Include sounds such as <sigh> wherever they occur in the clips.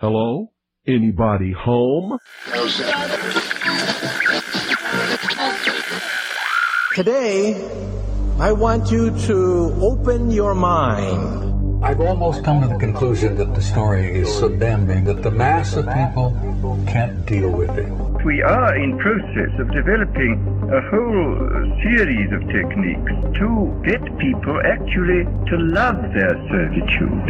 Hello? Anybody home? Today, I want you to open your mind. I've almost come to the conclusion that the story is so damning that the mass of people can't deal with it. We are in process of developing a whole series of techniques to get people actually to love their servitude.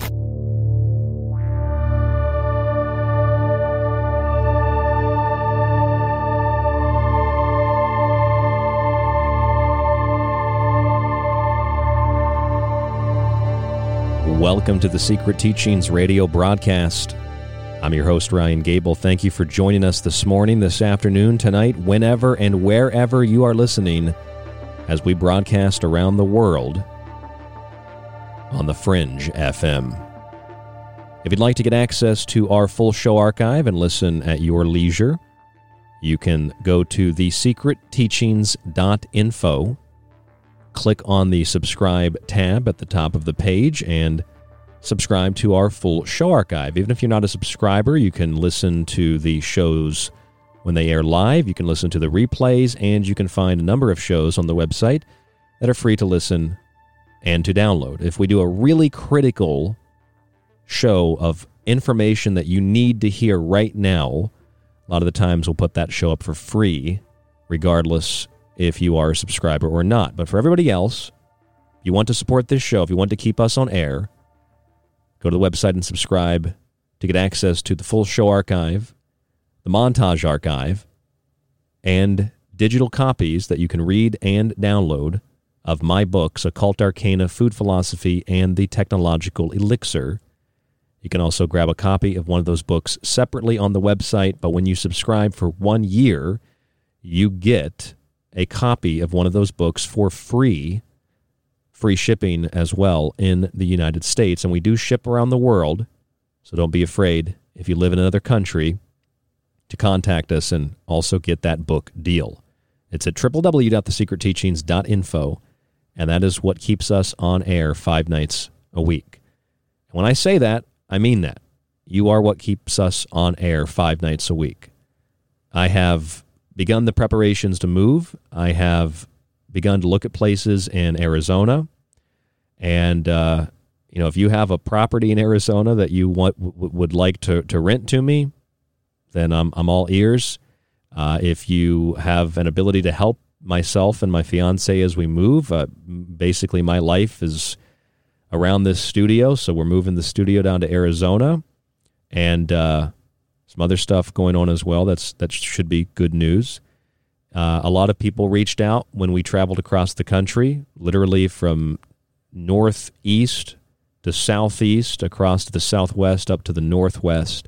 Welcome to the Secret Teachings radio broadcast. I'm your host, Ryan Gable. Thank you for joining us this morning, this afternoon, tonight, whenever and wherever you are listening as we broadcast around the world on the Fringe FM. If you'd like to get access to our full show archive and listen at your leisure, you can go to thesecretteachings.info, click on the subscribe tab at the top of the page, and subscribe to our full show archive. Even if you're not a subscriber, you can listen to the shows when they air live. You can listen to the replays, and you can find a number of shows on the website that are free to listen and to download. If we do a really critical show of information that you need to hear right now, a lot of the times we'll put that show up for free, regardless if you are a subscriber or not. But for everybody else, you want to support this show, if you want to keep us on air, go to the website and subscribe to get access to the full show archive, the montage archive, and digital copies that you can read and download of my books, Occult Arcana, Food Philosophy, and The Technological Elixir. You can also grab a copy of one of those books separately on the website, but when you subscribe for one year, you get a copy of one of those books for free, free shipping as well in the United States. And we do ship around the world, so don't be afraid if you live in another country to contact us and also get that book deal. It's at www.thesecretteachings.info, and that is what keeps us on air five nights a week. And when I say that, I mean that. You are what keeps us on air five nights a week. I have begun the preparations to move. I have begun to look at places in Arizona. And, uh, you know, if you have a property in Arizona that you want, w- would like to, to rent to me, then I'm, I'm all ears. Uh, if you have an ability to help myself and my fiance as we move, uh, basically my life is around this studio. So we're moving the studio down to Arizona and uh, some other stuff going on as well. That's that should be good news. Uh, a lot of people reached out when we traveled across the country, literally from northeast to southeast, across to the southwest, up to the northwest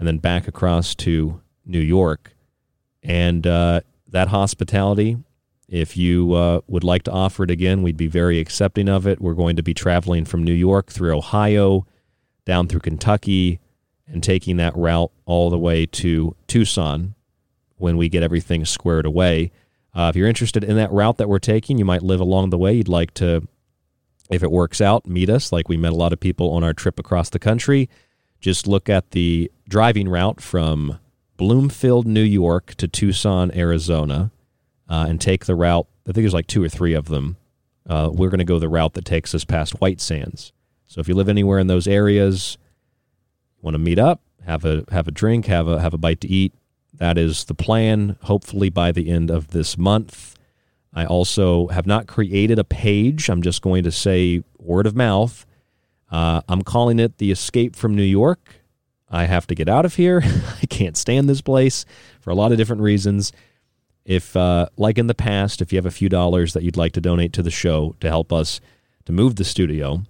and then back across to New York. And uh, that hospitality, if you uh, would like to offer it again, we'd be very accepting of it. We're going to be traveling from New York through Ohio, down through Kentucky, and taking that route all the way to Tucson when we get everything squared away. Uh, if you're interested in that route that we're taking, you might live along the way. You'd like to, if it works out, meet us like we met a lot of people on our trip across the country. Just look at the driving route from Bloomfield, New York to Tucson, Arizona, uh, and take the route. I think there's like two or three of them. Uh, we're going to go the route that takes us past White Sands. So if you live anywhere in those areas, want to meet up, have a have a drink, have a have a bite to eat. That is the plan. Hopefully by the end of this month. I also have not created a page. I'm just going to say word of mouth uh, I'm calling it the Escape from New York. I have to get out of here. <laughs> I can't stand this place for a lot of different reasons. If, uh, like in the past, if you have a few dollars that you'd like to donate to the show to help us to move the studio,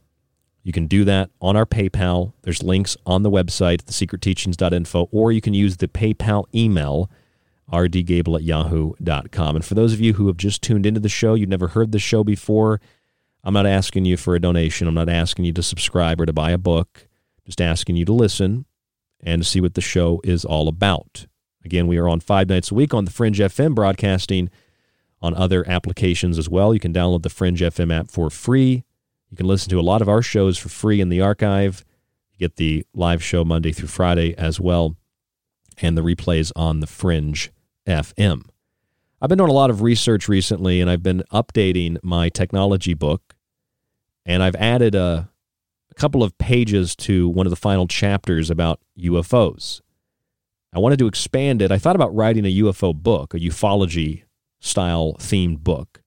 you can do that on our PayPal. There's links on the website, thesecretteachings.info, or you can use the PayPal email, rdgable at yahoo.com. And for those of you who have just tuned into the show, you've never heard the show before, I'm not asking you for a donation. I'm not asking you to subscribe or to buy a book. Just asking you to listen and to see what the show is all about. Again, we are on five nights a week on the Fringe FM, broadcasting on other applications as well. You can download the Fringe FM app for free. You can listen to a lot of our shows for free in the archive. You get the live show Monday through Friday as well, and the replays on the Fringe FM. I've been doing a lot of research recently, and I've been updating my technology book, and I've added a, a couple of pages to one of the final chapters about UFOs. I wanted to expand it. I thought about writing a UFO book, a ufology style themed book.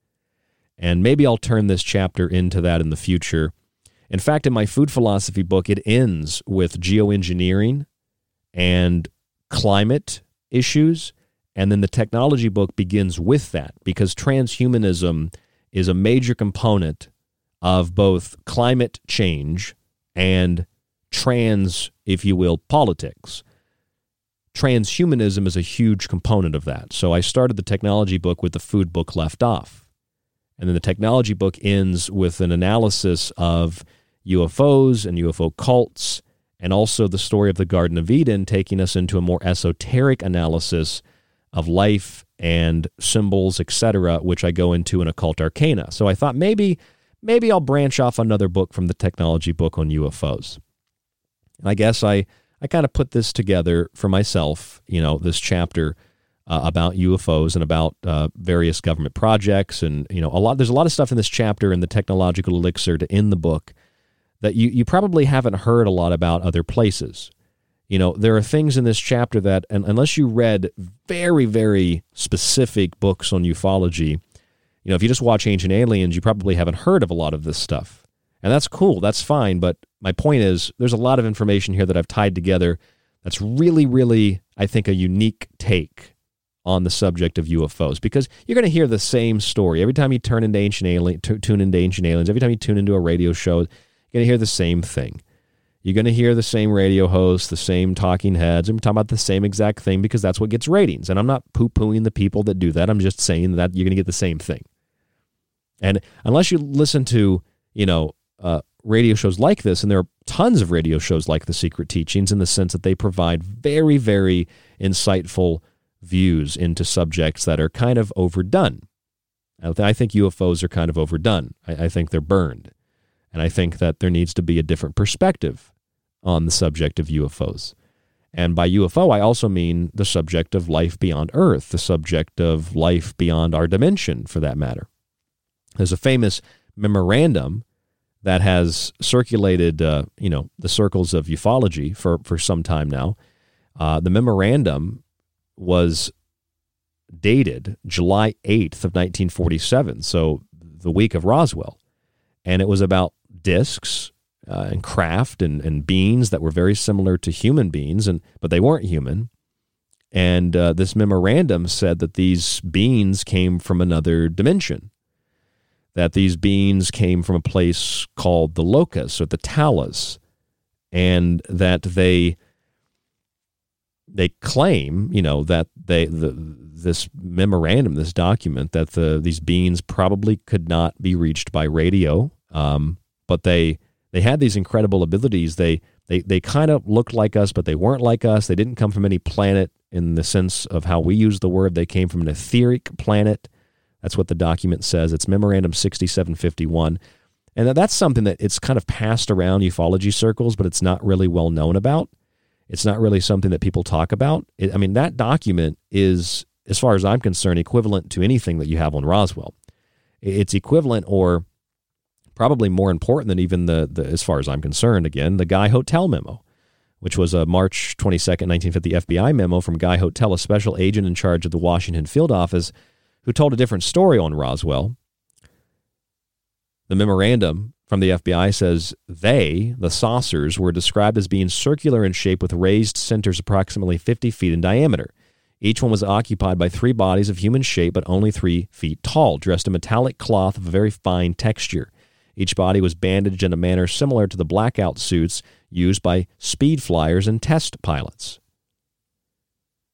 And maybe I'll turn this chapter into that in the future. In fact, in my food philosophy book, it ends with geoengineering and climate issues and then the technology book begins with that because transhumanism is a major component of both climate change and trans, if you will, politics. Transhumanism is a huge component of that. So I started the technology book with the food book left off. And then the technology book ends with an analysis of UFOs and UFO cults, and also the story of the Garden of Eden, taking us into a more esoteric analysis of life and symbols, etc., which I go into in Occult Arcana. So I thought maybe maybe I'll branch off another book from the technology book on UFOs. And I guess I I kind of put this together for myself, you know, this chapter uh, about UFOs and about uh, various government projects, and you know a lot. There's a lot of stuff in this chapter in the technological elixir to end the book that you you probably haven't heard a lot about other places. You know, there are things in this chapter that, and unless you read very very specific books on ufology, you know, if you just watch Ancient Aliens, you probably haven't heard of a lot of this stuff, and that's cool. That's fine. But my point is, there's a lot of information here that I've tied together. That's really, really, I think, a unique take on the subject of UFOs because you're going to hear the same story every time you turn into ancient alien, t- tune into ancient aliens. Every time you tune into a radio show, you're going to hear the same thing. You're going to hear the same radio hosts, the same talking heads. I'm talking about the same exact thing because that's what gets ratings. And I'm not poo pooing the people that do that. I'm just saying that you're going to get the same thing. And unless you listen to, you know, uh, radio shows like this, and there are tons of radio shows like The Secret Teachings in the sense that they provide very, very insightful views into subjects that are kind of overdone. I think UFOs are kind of overdone. I, I think they're burned. And I think that there needs to be a different perspective on the subject of UFOs. And by UFO, I also mean the subject of life beyond Earth, the subject of life beyond our dimension, for that matter. There's a famous memorandum that has circulated, uh, you know, the circles of ufology for, for some time now. Uh, the memorandum was dated July 8th of 1947, so the week of Roswell. And it was about discs uh, and craft and, and beings that were very similar to human beings, and but they weren't human. And uh, this memorandum said that these beings came from another dimension, that these beings came from a place called the Lokas or the Talas, and that they they claim, you know, that they the this memorandum, this document, that the these beings probably could not be reached by radio, um, but they they had these incredible abilities. They they they kind of looked like us, but they weren't like us. They didn't come from any planet in the sense of how we use the word. They came from an etheric planet. That's what the document says. It's Memorandum 6751. And that's something that it's kind of passed around ufology circles, but it's not really well known about. It's not really something that people talk about. It, I mean, that document is, as far as I'm concerned, equivalent to anything that you have on Roswell. It's equivalent or probably more important than even the, the as far as I'm concerned, again, the Guy Hottel memo, which was a March 22nd, 1950 FBI memo from Guy Hottel, a special agent in charge of the Washington field office, who told a different story on Roswell. The memorandum from the FBI says they, the saucers, were described as being circular in shape with raised centers approximately 50 feet in diameter. Each one was occupied by three bodies of human shape, but only three feet tall, dressed in metallic cloth of a very fine texture. Each body was bandaged in a manner similar to the blackout suits used by speed flyers and test pilots.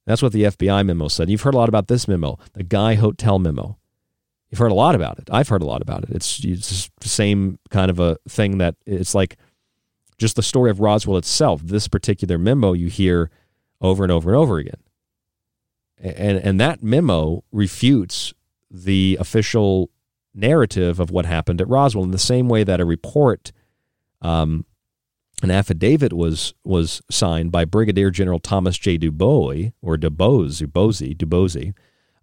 That's what the FBI memo said. You've heard a lot about this memo, the Guy Hottel memo. You've heard a lot about it. I've heard a lot about it. It's, it's the same kind of a thing that it's like just the story of Roswell itself. This particular memo you hear over and over and over again. And, and that memo refutes the official narrative of what happened at Roswell in the same way that a report, um, an affidavit was was signed by Brigadier General Thomas J. Dubois or Dubose, Dubose, Dubose,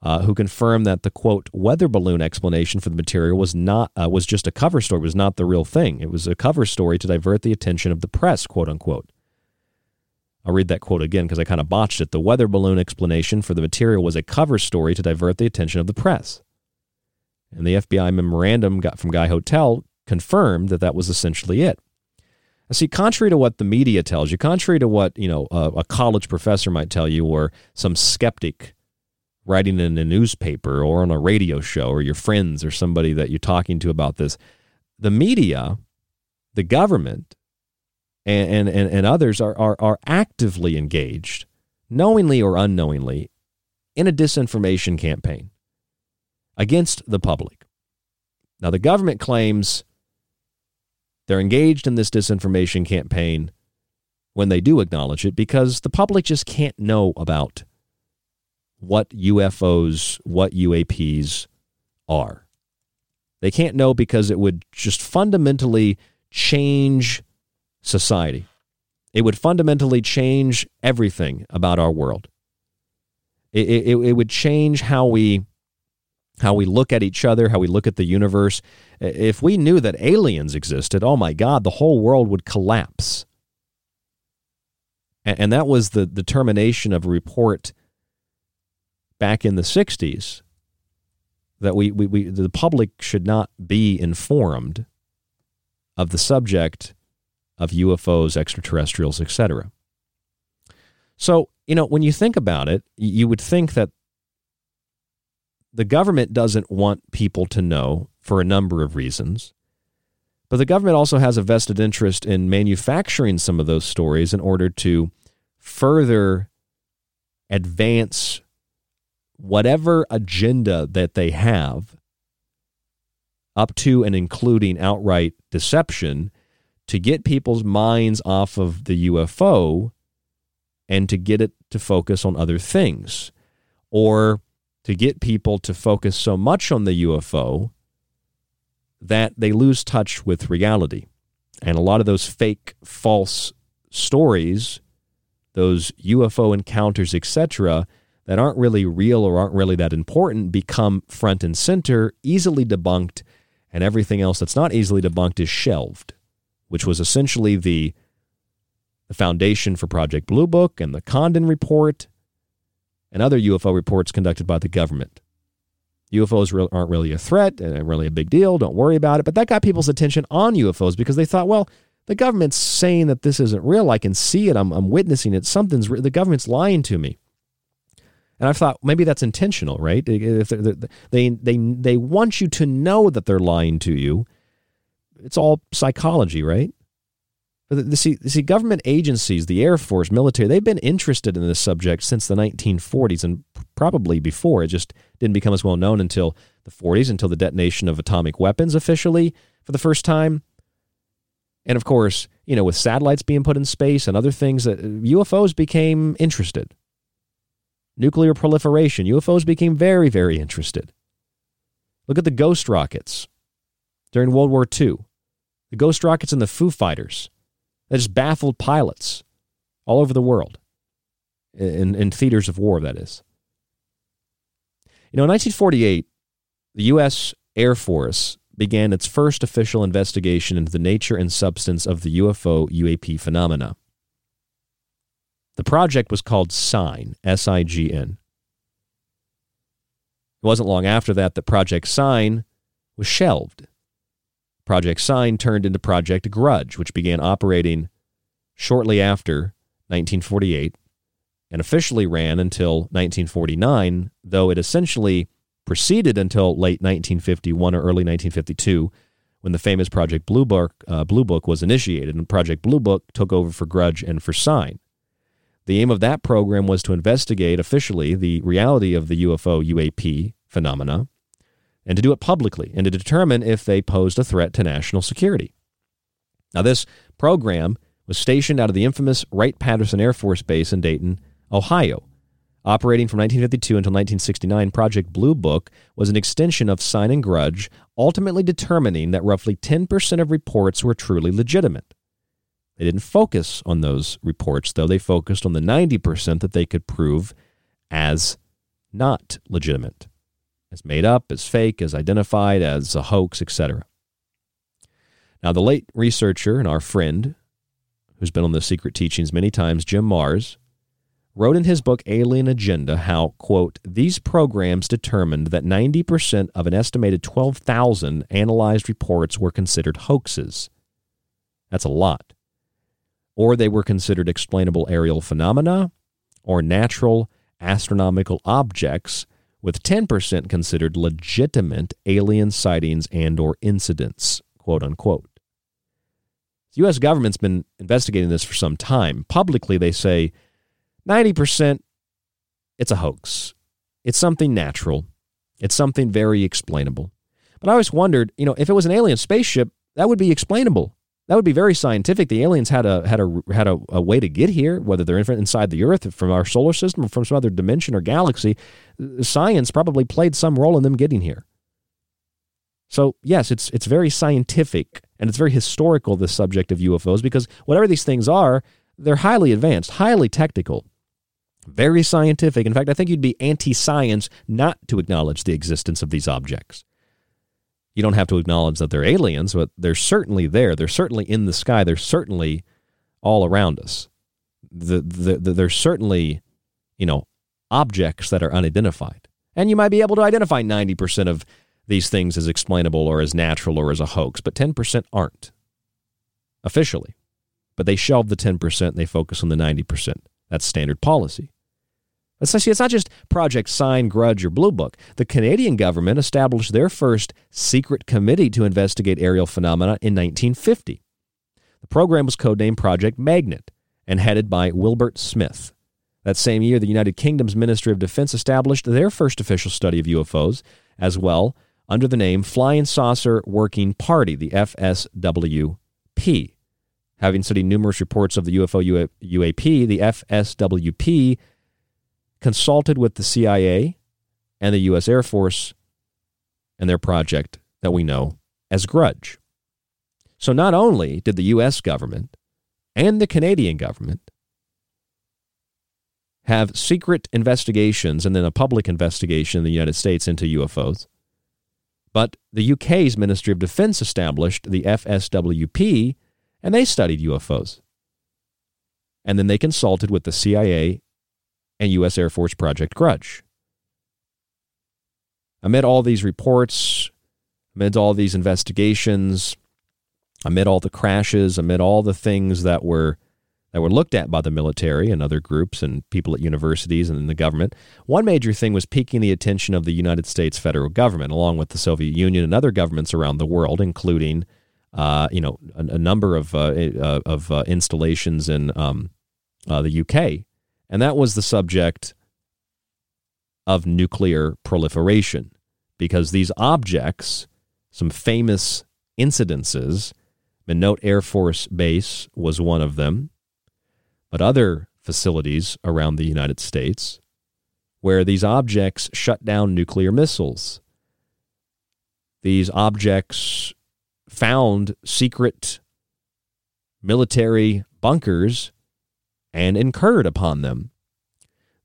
uh, who confirmed that the quote weather balloon explanation for the material was not uh, was just a cover story, was not the real thing. It was a cover story to divert the attention of the press, quote unquote. I'll read that quote again because I kind of botched it. The weather balloon explanation for the material was a cover story to divert the attention of the press. And the FBI memorandum got from Guy Hottel confirmed that that was essentially it. Now, see, contrary to what the media tells you, contrary to what you know a, a college professor might tell you, or some skeptic writing in a newspaper or on a radio show or your friends or somebody that you're talking to about this. The media, the government, and, and, and others are, are, are actively engaged, knowingly or unknowingly, in a disinformation campaign against the public. Now, the government claims they're engaged in this disinformation campaign when they do acknowledge it because the public just can't know about what UFOs, what UAPs are. They can't know because it would just fundamentally change society. It would fundamentally change everything about our world. It, it, it would change how we how we look at each other, how we look at the universe. If we knew that aliens existed, oh my God, the whole world would collapse. And, and that was the determination of a report back in the 60s that we, we, we the public should not be informed of the subject of UFOs, extraterrestrials, etc. So, you know, when you think about it, you would think that the government doesn't want people to know for a number of reasons. But the government also has a vested interest in manufacturing some of those stories in order to further advance whatever agenda that they have up to and including outright deception to get people's minds off of the UFO and to get it to focus on other things or to get people to focus so much on the UFO that they lose touch with reality. And a lot of those fake, false stories, those UFO encounters, etc., that aren't really real or aren't really that important become front and center, easily debunked, and everything else that's not easily debunked is shelved, which was essentially the, the foundation for Project Blue Book and the Condon Report and other UFO reports conducted by the government. UFOs aren't really a threat and really a big deal. Don't worry about it. But that got people's attention on UFOs because they thought, well, the government's saying that this isn't real. I can see it. I'm, I'm witnessing it. Something's re- the government's lying to me. And I thought maybe that's intentional, right? If they they they want you to know that they're lying to you. It's all psychology, right? But the, see, see, government agencies, the Air Force, military, they've been interested in this subject since the 1940s and probably before. It just didn't become as well known until the 40s, until the detonation of atomic weapons officially for the first time. And of course, you know, with satellites being put in space and other things, that uh, UFOs became interested. Nuclear proliferation, UFOs became very, very interested. Look at the ghost rockets during World War II. The ghost rockets and the Foo Fighters that just baffled pilots all over the world in, in theaters of war, that is. You know, in 1948, the U.S. Air Force began its first official investigation into the nature and substance of the UFO UAP phenomena. The project was called SIGN, S I G N. It wasn't long after that that Project Sign was shelved Project Sign turned into Project Grudge, which began operating shortly after 1948 and officially ran until 1949, though it essentially proceeded until late 1951 or early 1952 when the famous Project Blue Book, uh, Blue Book was initiated, and Project Blue Book took over for Grudge and for Sign. The aim of that program was to investigate officially the reality of the UFO UAP phenomena and to do it publicly and to determine if they posed a threat to national security. Now, this program was stationed out of the infamous Wright Patterson Air Force Base in Dayton, Ohio. Operating from 1952 until 1969, Project Blue Book was an extension of Sign and Grudge, ultimately determining that roughly 10% of reports were truly legitimate. They didn't focus on those reports, though. They focused on the 90% that they could prove as not legitimate as made up, as fake, as identified, as a hoax, etc. Now, the late researcher and our friend, who's been on the secret teachings many times, Jim Marrs, wrote in his book Alien Agenda how, quote, these programs determined that 90% of an estimated 12,000 analyzed reports were considered hoaxes. That's a lot. Or they were considered explainable aerial phenomena or natural astronomical objects with 10% considered legitimate alien sightings and or incidents, quote unquote. The US government's been investigating this for some time. Publicly they say 90% it's a hoax. It's something natural. It's something very explainable. But I always wondered, you know, if it was an alien spaceship, that would be explainable. That would be very scientific. The aliens had a had a had a, a way to get here, whether they're inside the Earth, from our solar system, or from some other dimension or galaxy. Science probably played some role in them getting here. So yes, it's it's very scientific and it's very historical. The subject of UFOs, because whatever these things are, they're highly advanced, highly technical. Very scientific. In fact, I think you'd be anti science not to acknowledge the existence of these objects. You don't have to acknowledge that they're aliens, but they're certainly there. They're certainly in the sky. They're certainly all around us. The, the, the, they're certainly, you know, objects that are unidentified. And you might be able to identify 90% of these things as explainable or as natural or as a hoax, but 10% aren't officially. But they shelve the 10%, they focus on the 90%. That's standard policy. See, it's not just Project Sign, Grudge, or Blue Book. The Canadian government established their first secret committee to investigate aerial phenomena in 1950. The program was codenamed Project Magnet and headed by Wilbert Smith. That same year, the United Kingdom's Ministry of Defense established their first official study of UFOs as well under the name Flying Saucer Working Party, the FSWP. Having studied numerous reports of the UFO UAP, the FSWP consulted with the CIA and the U.S. Air Force and their project that we know as Grudge. So not only did the U.S. government and the Canadian government have secret investigations and then a public investigation in the United States into UFOs, but the UK's Ministry of Defense established the FSWP and they studied UFOs. And then they consulted with the CIA and U.S. Air Force Project Grudge. Amid all these reports, amid all these investigations, amid all the crashes, amid all the things that were that were looked at by the military and other groups and people at universities and in the government, one major thing was piquing the attention of the United States federal government, along with the Soviet Union and other governments around the world, including, uh, you know, a, a number of uh, uh of installations in um, uh, the UK and that was the subject of nuclear proliferation, because these objects, some famous incidences, Minot Air Force Base was one of them, but other facilities around the United States where these objects shut down nuclear missiles. These objects found secret military bunkers and incurred upon them.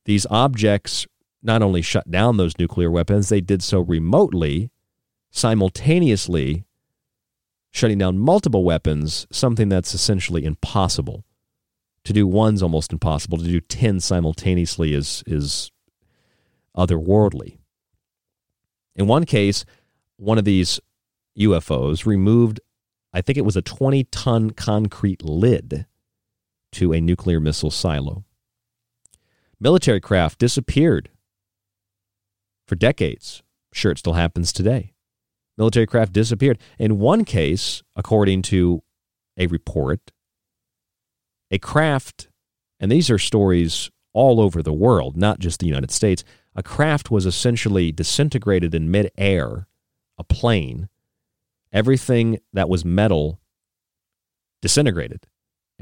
These objects not only shut down those nuclear weapons, they did so remotely, simultaneously shutting down multiple weapons, something that's essentially impossible. To do one's almost impossible. To do 10 simultaneously is, is otherworldly. In one case, one of these UFOs removed, I think it was a 20 ton concrete lid to a nuclear missile silo. Military craft disappeared for decades. Sure, it still happens today. Military craft disappeared. In one case, according to a report, a craft, and these are stories all over the world, not just the United States, a craft was essentially disintegrated in midair, a plane. Everything that was metal disintegrated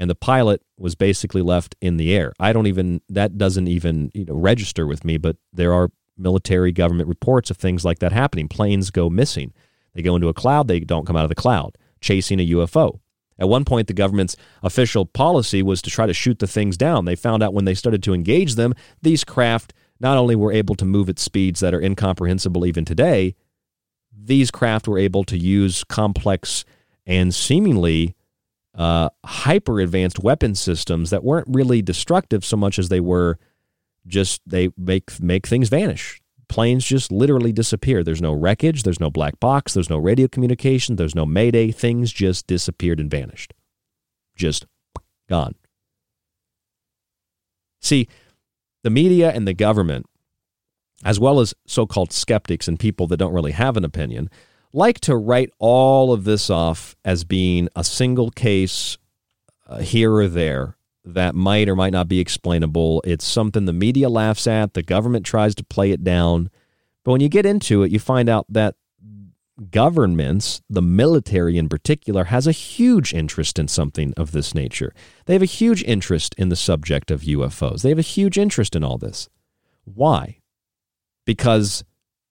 and the pilot was basically left in the air. I don't even that doesn't even you know, register with me, but there are military government reports of things like that happening. Planes go missing. They go into a cloud, they don't come out of the cloud, chasing a UFO. At one point, the government's official policy was to try to shoot the things down. They found out when they started to engage them, these craft not only were able to move at speeds that are incomprehensible even today, these craft were able to use complex and seemingly uh, hyper advanced weapon systems that weren't really destructive so much as they were just they make make things vanish. Planes just literally disappear. There's no wreckage, there's no black box, there's no radio communication, there's no mayday. Things just disappeared and vanished. Just gone. See, the media and the government, as well as so called skeptics and people that don't really have an opinion, like to write all of this off as being a single case uh, here or there that might or might not be explainable. It's something the media laughs at, the government tries to play it down. But when you get into it, you find out that governments, the military in particular, has a huge interest in something of this nature. They have a huge interest in the subject of UFOs. They have a huge interest in all this. Why? Because,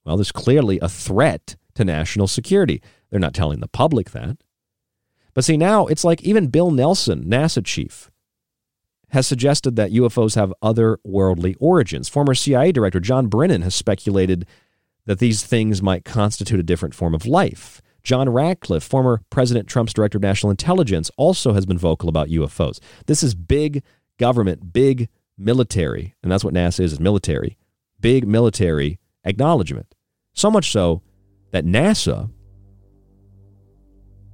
well, there's clearly a threat to national security. They're not telling the public that. But see, now it's like even Bill Nelson, NASA chief, has suggested that UFOs have otherworldly origins. Former CIA Director John Brennan has speculated that these things might constitute a different form of life. John Ratcliffe, former President Trump's Director of National Intelligence, also has been vocal about UFOs. This is big government, big military, and that's what NASA is, is military, big military acknowledgement. So much so that NASA,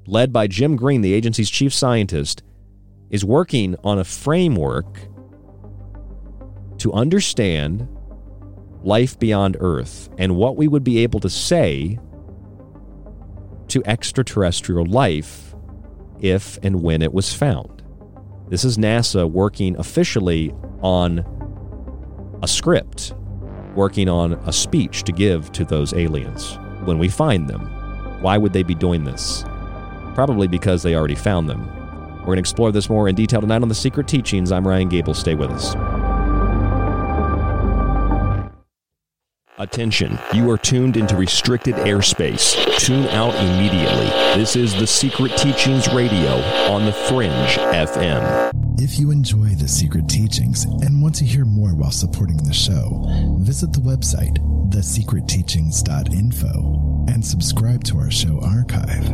led by Jim Green, the agency's chief scientist, is working on a framework to understand life beyond Earth and what we would be able to say to extraterrestrial life if and when it was found. This is NASA working officially on a script, working on a speech to give to those aliens when we find them. Why would they be doing this? Probably because they already found them. We're going to explore this more in detail tonight on The Secret Teachings. I'm Ryan Gable. Stay with us. Attention, you are tuned into restricted airspace. Tune out immediately. This is The Secret Teachings Radio on The Fringe FM. If you enjoy The Secret Teachings and want to hear more while supporting the show, visit the website, thesecretteachings.info, and subscribe to our show archive.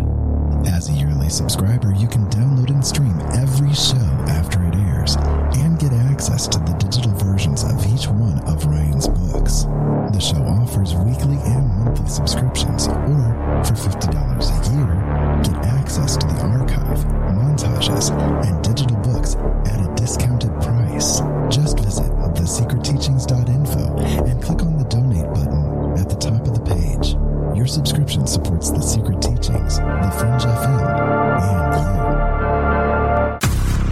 As a yearly subscriber, you can download and stream every show after it airs and get access to the digital versions of each one of Ryan's books. The show offers weekly and monthly subscriptions, or for $50 a year, get access to the archive, montages, and digital books at a discounted price. Just visit thesecretteachings.info and click on Your subscription supports The Secret Teachings, The Fringe FM, and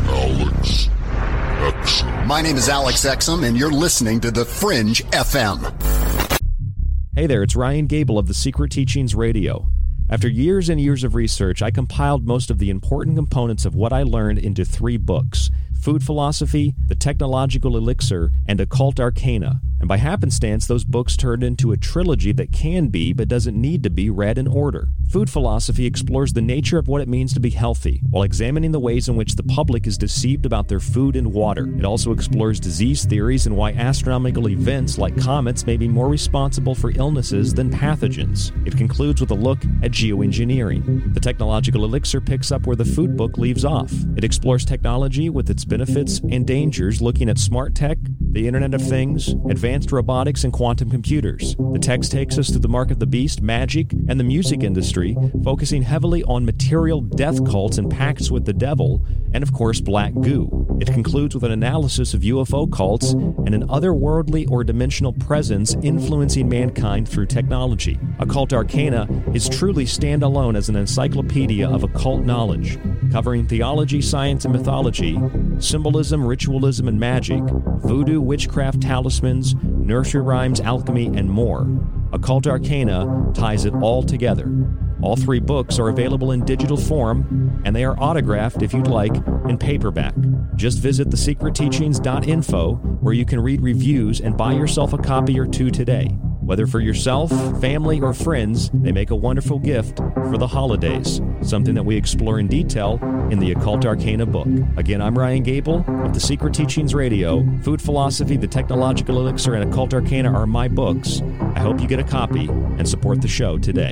you. Alex Exum. My name is Alex Exum, and you're listening to The Fringe FM. Hey there, it's Ryan Gable of The Secret Teachings Radio. After years and years of research, I compiled most of the important components of what I learned into three books Food Philosophy, The Technological Elixir, and Occult Arcana. And by happenstance, those books turned into a trilogy that can be, but doesn't need to be, read in order. Food Philosophy explores the nature of what it means to be healthy, while examining the ways in which the public is deceived about their food and water. It also explores disease theories and why astronomical events like comets may be more responsible for illnesses than pathogens. It concludes with a look at geoengineering. The Technological Elixir picks up where the food book leaves off. It explores technology with its benefits and dangers, looking at smart tech, the Internet of Things, advanced robotics, and quantum computers. The text takes us through the mark of the beast, magic, and the music industry, focusing heavily on material death cults and pacts with the devil, and of course, black goo. It concludes with an analysis of UFO cults and an otherworldly or dimensional presence influencing mankind through technology. Occult Arcana is truly standalone as an encyclopedia of occult knowledge, covering theology, science, and mythology, symbolism, ritualism, and magic, voodoo, witchcraft, talismans, nursery rhymes, alchemy, and more. Occult Arcana ties it all together. All three books are available in digital form, and they are autographed, if you'd like, in paperback. Just visit thesecretteachings.info, where you can read reviews and buy yourself a copy or two today. Whether for yourself, family, or friends, they make a wonderful gift for the holidays, something that we explore in detail in the Occult Arcana book. Again, I'm Ryan Gable of The Secret Teachings Radio. Food Philosophy, The Technological Elixir, and Occult Arcana are my books. I hope you get a copy and support the show today.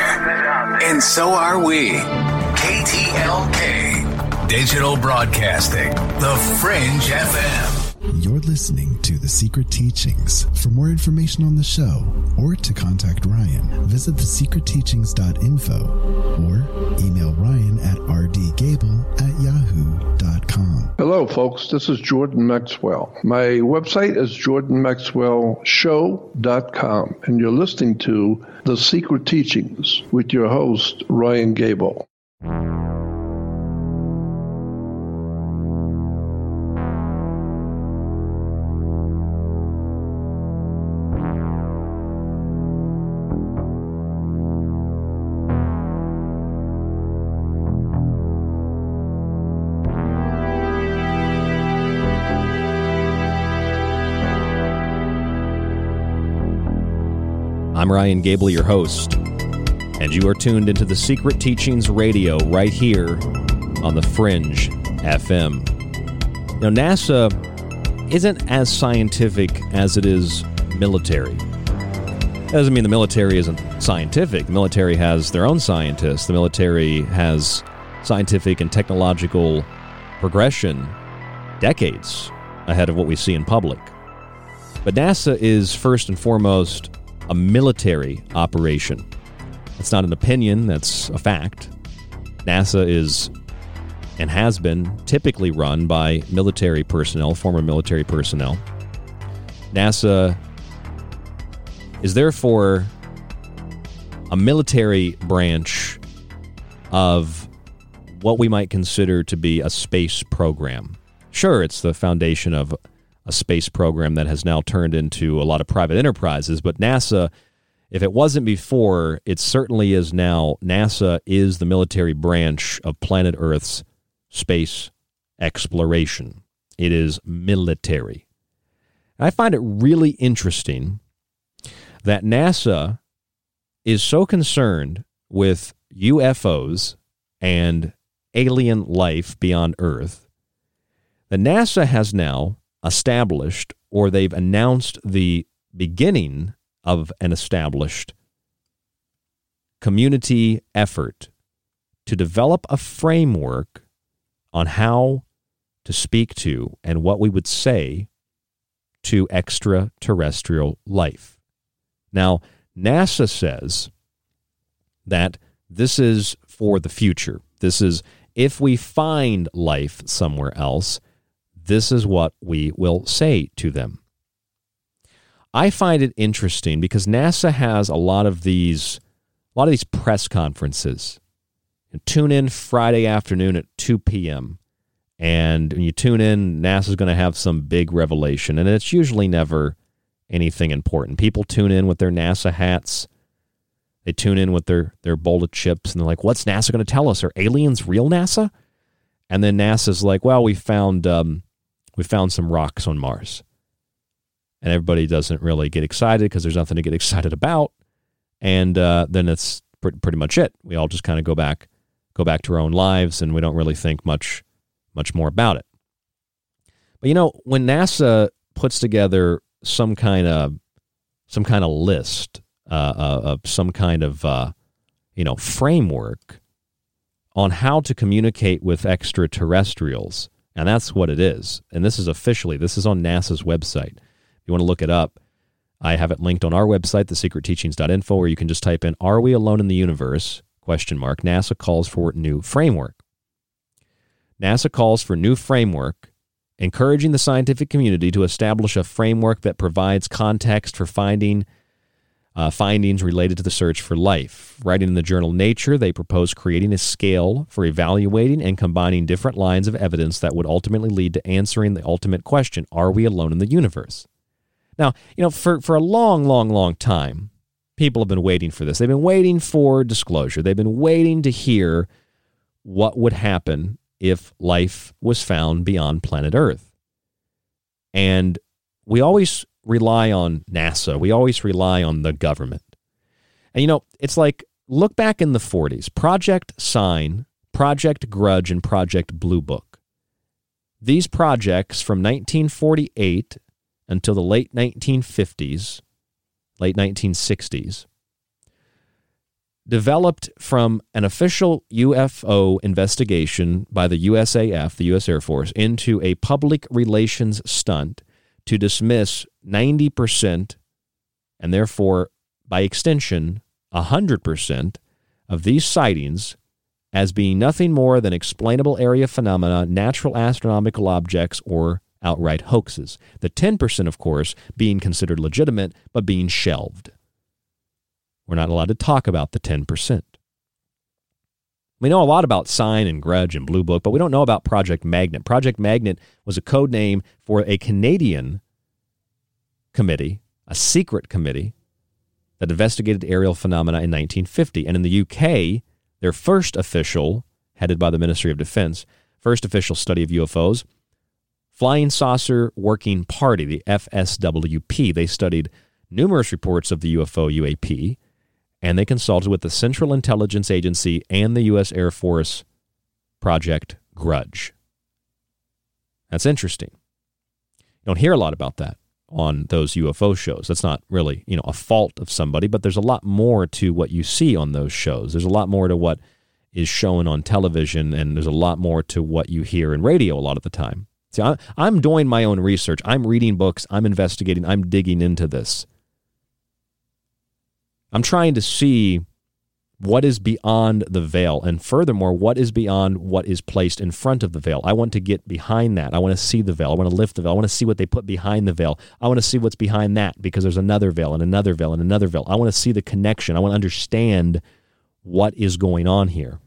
and so are we. KTLK, Digital Broadcasting, The Fringe FM. You're listening to The Secret Teachings. For more information on the show or to contact Ryan, visit thesecretteachings.info or email Ryan at rdgable at yahoo.com. Hello, folks. This is Jordan Maxwell. My website is jordanmaxwellshow.com, and you're listening to The Secret Teachings with your host, Ryan Gable. Ryan Gable, your host, and you are tuned into the Secret Teachings Radio right here on the Fringe FM. Now, NASA isn't as scientific as it is military. That doesn't mean the military isn't scientific. The military has their own scientists. The military has scientific and technological progression decades ahead of what we see in public. But NASA is first and foremost a military operation. That's not an opinion, that's a fact. NASA is and has been typically run by military personnel, former military personnel. NASA is therefore a military branch of what we might consider to be a space program. Sure, it's the foundation of a space program that has now turned into a lot of private enterprises. But NASA, if it wasn't before, it certainly is now. NASA is the military branch of planet Earth's space exploration. It is military. I find it really interesting that NASA is so concerned with UFOs and alien life beyond Earth that NASA has now established or they've announced the beginning of an established community effort to develop a framework on how to speak to and what we would say to extraterrestrial life. Now, NASA says that this is for the future. This is if we find life somewhere else, this is what we will say to them. I find it interesting because NASA has a lot of these a lot of these press conferences. And tune in Friday afternoon at 2 p.m. And when you tune in, NASA's going to have some big revelation. And it's usually never anything important. People tune in with their NASA hats. They tune in with their, their bowl of chips and they're like, what's NASA going to tell us? Are aliens real NASA? And then NASA's like, well, we found um, we found some rocks on Mars. And everybody doesn't really get excited because there's nothing to get <laughs> excited about. And uh, then it's pr- pretty much it. We all just kind of go back, go back to our own lives, and we don't really think much, much more about it. But you know, when NASA puts together some kind of, some kind of list uh, uh, of some kind of, uh, you know, framework on how to communicate with extraterrestrials, and that's what it is. And this is officially, this is on NASA's website. If you want to look it up, I have it linked on our website, thesecretteachings.info, where you can just type in Are we alone in the universe? Question mark. NASA calls for new framework. NASA calls for new framework, encouraging the scientific community to establish a framework that provides context for finding uh, findings related to the search for life. Writing in the journal Nature, they propose creating a scale for evaluating and combining different lines of evidence that would ultimately lead to answering the ultimate question Are we alone in the universe? Now, you know, for, for a long, long, long time, people have been waiting for this. They've been waiting for disclosure. They've been waiting to hear what would happen if life was found beyond planet Earth. And we always rely on NASA. We always rely on the government. And you know, it's like look back in the 40s Project Sign, Project Grudge, and Project Blue Book. These projects from 1948 until the late 1950s, late 1960s, developed from an official UFO investigation by the USAF, the U.S. Air Force, into a public relations stunt to dismiss 90% and therefore, by extension, 100% of these sightings as being nothing more than explainable aerial phenomena, natural astronomical objects, or outright hoaxes. The 10%, of course, being considered legitimate, but being shelved. We're not allowed to talk about the 10%. We know a lot about Sign and Grudge and Blue Book, but we don't know about Project Magnet. Project Magnet was a code name for a Canadian committee, a secret committee that investigated aerial phenomena in 1950. And in the UK, their first official, headed by the Ministry of Defense, first official study of UFOs, Flying Saucer Working Party, the FSWP. They studied numerous reports of the UFO UAP, and they consulted with the Central Intelligence Agency and the U.S. Air Force Project Grudge. That's interesting. You don't hear a lot about that on those UFO shows. That's not really, you know, a fault of somebody, but there's a lot more to what you see on those shows. There's a lot more to what is shown on television, and there's a lot more to what you hear in radio a lot of the time. See, I'm doing my own research. I'm reading books. I'm investigating. I'm digging into this. I'm trying to see what is beyond the veil, and furthermore, what is beyond what is placed in front of the veil. I want to get behind that. I want to see the veil. I want to lift the veil. I want to see what they put behind the veil. I want to see what's behind that because there's another veil and another veil and another veil. I want to see the connection. I want to understand what is going on here.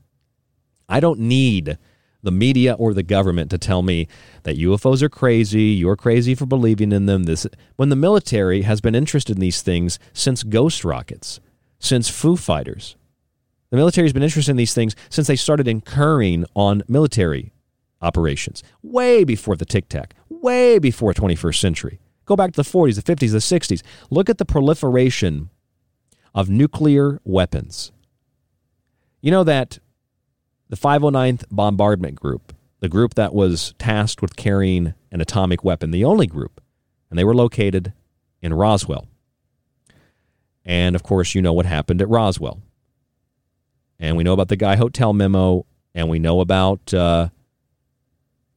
I don't need the media or the government to tell me that UFOs are crazy, you're crazy for believing in them. This when the military has been interested in these things since ghost rockets, since Foo Fighters. The military has been interested in these things since they started incurring on military operations, way before the Tic Tac, way before 21st century. Go back to the 40s, the 50s, the 60s. Look at the proliferation of nuclear weapons. You know that the 509th Bombardment Group, the group that was tasked with carrying an atomic weapon, the only group, and they were located in Roswell. And of course, you know what happened at Roswell and we know about the Guy Hottel memo, and we know about uh,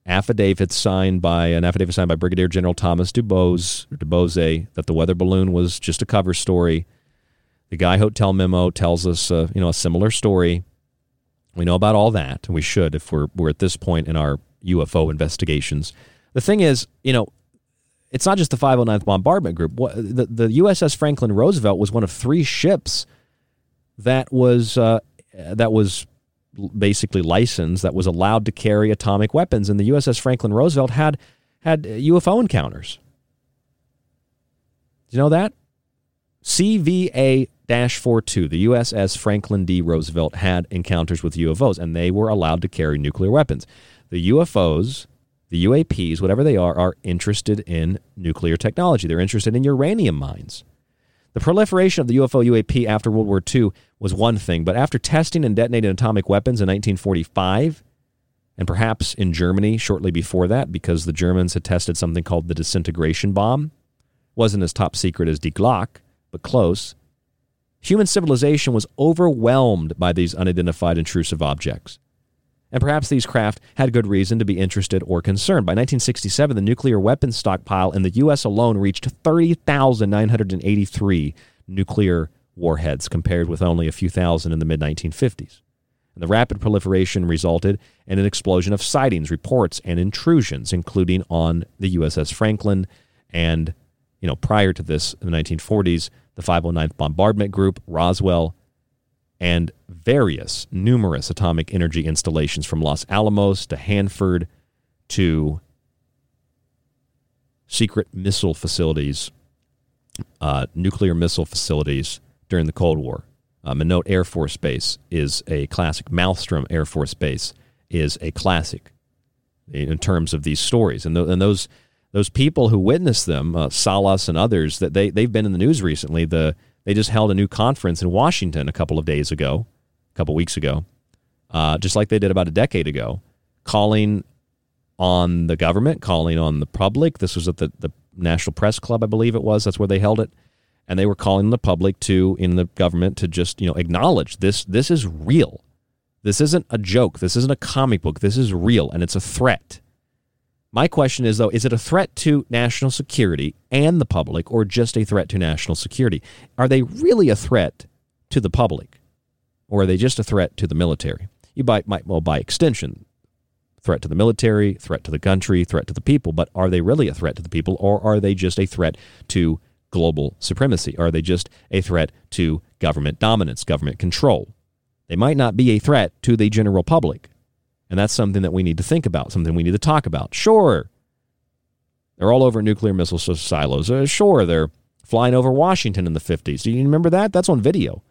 affidavits signed by an affidavit signed by Brigadier General Thomas Dubose, Dubose that the weather balloon was just a cover story. The Guy Hottel memo tells us, uh, you know, a similar story. We know about all that, and we should if we're we're at this point in our UFO investigations. The thing is, you know, it's not just the 509th Bombardment Group. The, the USS Franklin Roosevelt was one of three ships that was uh, that was basically licensed that was allowed to carry atomic weapons, and the USS Franklin Roosevelt had had UFO encounters. Do you know that? CVA 42, the USS Franklin D. Roosevelt had encounters with UFOs, and they were allowed to carry nuclear weapons. The UFOs, the UAPs, whatever they are, are interested in nuclear technology. They're interested in uranium mines. The proliferation of the UFO UAP after World War II was one thing, but after testing and detonating atomic weapons in 1945, and perhaps in Germany shortly before that, because the Germans had tested something called the disintegration bomb, wasn't as top secret as Die Glocke, but close. Human civilization was overwhelmed by these unidentified intrusive objects and perhaps these craft had good reason to be interested or concerned. By 1967, the nuclear weapons stockpile in the U.S. alone reached 30,983 nuclear warheads, compared with only a few thousand in the mid 1950s. And the rapid proliferation resulted in an explosion of sightings, reports, and intrusions, including on the USS Franklin and, you know, prior to this, in the 1940s, the 509th Bombardment Group, Roswell, and various, numerous atomic energy installations from Los Alamos to Hanford to secret missile facilities, uh, nuclear missile facilities during the Cold War. Uh, Minot Air Force Base is a classic. Malmstrom Air Force Base is a classic in terms of these stories. And, th- and those those people who witnessed them, uh, Salas and others, that they they've been in the news recently. The they just held a new conference in Washington a couple of days ago, a couple weeks ago, uh, just like they did about a decade ago, calling on the government, calling on the public. This was at the, the National Press Club, I believe it was. That's where they held it. And they were calling the public to, in the government, to just, you know, acknowledge this. This is real. This isn't a joke. This isn't a comic book. This is real, and it's a threat. My question is, though, is it a threat to national security and the public, or just a threat to national security? Are they really a threat to the public, or are they just a threat to the military? You by, might, well, by extension, threat to the military, threat to the country, threat to the people. But are they really a threat to the people, or are they just a threat to global supremacy? Are they just a threat to government dominance, government control? They might not be a threat to the general public. And that's something that we need to think about, something we need to talk about. Sure, they're all over nuclear missile silos. Uh, sure, they're flying over Washington in the 50s. Do you remember that? That's on video.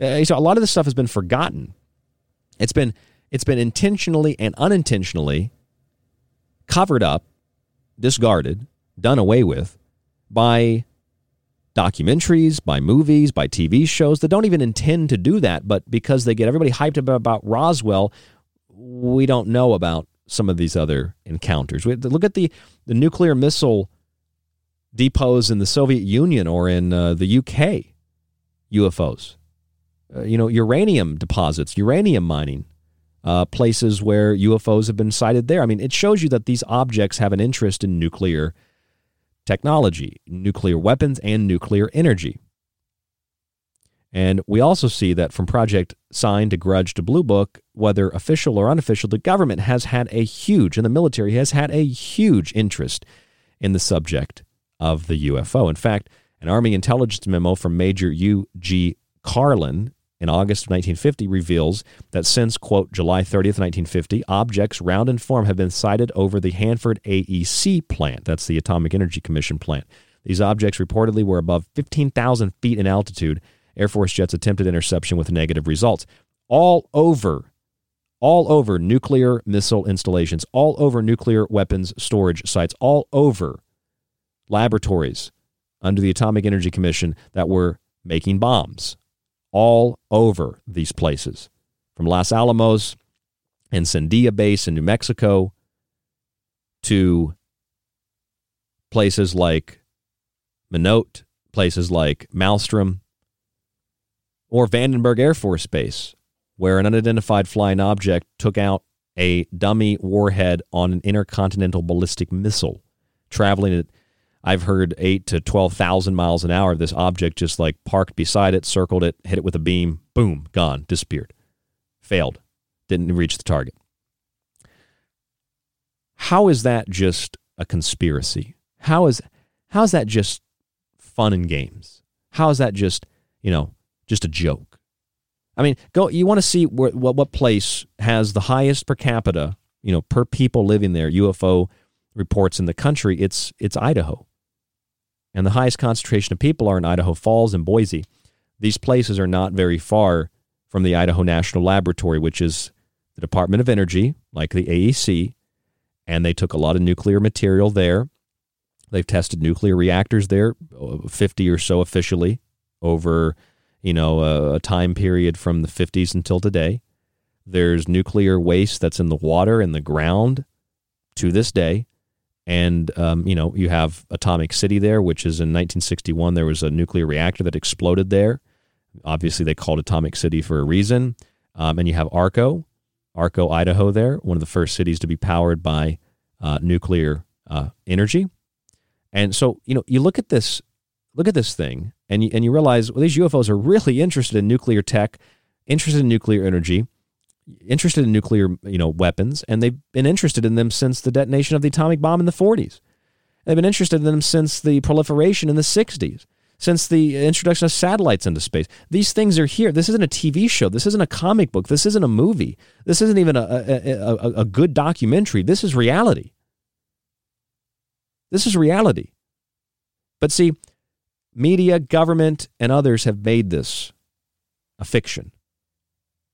Uh, so a lot of this stuff has been forgotten. It's been it's been intentionally and unintentionally covered up, discarded, done away with by documentaries, by movies, by TV shows that don't even intend to do that, but because they get everybody hyped up about Roswell, we don't know about some of these other encounters. We Look at the, the nuclear missile depots in the Soviet Union or in uh, the UK UFOs. Uh, you know, uranium deposits, uranium mining, uh, places where UFOs have been sighted there. I mean, it shows you that these objects have an interest in nuclear technology, nuclear weapons, and nuclear energy. And we also see that from Project Sign to Grudge to Blue Book, whether official or unofficial, the government has had a huge, and the military has had a huge interest in the subject of the UFO. In fact, an Army intelligence memo from Major U.G. Carlin in August of 1950 reveals that since, quote, July 30th, 1950, objects round in form have been sighted over the Hanford AEC plant. That's the Atomic Energy Commission plant. These objects reportedly were above 15,000 feet in altitude Air Force jets attempted interception with negative results. All over, all over nuclear missile installations, all over nuclear weapons storage sites, all over laboratories under the Atomic Energy Commission that were making bombs, all over these places, from Los Alamos and Sandia Base in New Mexico to places like Minot, places like Malmstrom, or Vandenberg Air Force Base, where an unidentified flying object took out a dummy warhead on an intercontinental ballistic missile traveling at I've heard 8 to 12,000 miles an hour this object just like parked beside it, circled it, hit it with a beam, boom, gone, disappeared. Failed. Didn't reach the target. How is that just a conspiracy? How is how is that just fun and games? How is that just, you know, just a joke. I mean, go. You want to see where, what what place has the highest per capita, you know, per people living there UFO reports in the country? It's it's Idaho, and the highest concentration of people are in Idaho Falls and Boise. These places are not very far from the Idaho National Laboratory, which is the Department of Energy, like the AEC, and they took a lot of nuclear material there. They've tested nuclear reactors there, uh, 50 or so officially, over you know, a, a time period from the 50s until today. There's nuclear waste that's in the water and the ground to this day. And, um, you know, you have Atomic City there, which is in 1961, there was a nuclear reactor that exploded there. Obviously, they called Atomic City for a reason. Um, and you have Arco, Arco, Idaho, there, one of the first cities to be powered by uh, nuclear uh, energy. And so, you know, you look at this, look at this thing, and you, and you realize well, these UFOs are really interested in nuclear tech, interested in nuclear energy, interested in nuclear you know weapons, and they've been interested in them since the detonation of the atomic bomb in the 40s. They've been interested in them since the proliferation in the 60s, since the introduction of satellites into space. These things are here. This isn't a TV show. This isn't a comic book. This isn't a movie. This isn't even a, a, a, a good documentary. This is reality. This is reality. But see, Media, government, and others have made this a fiction.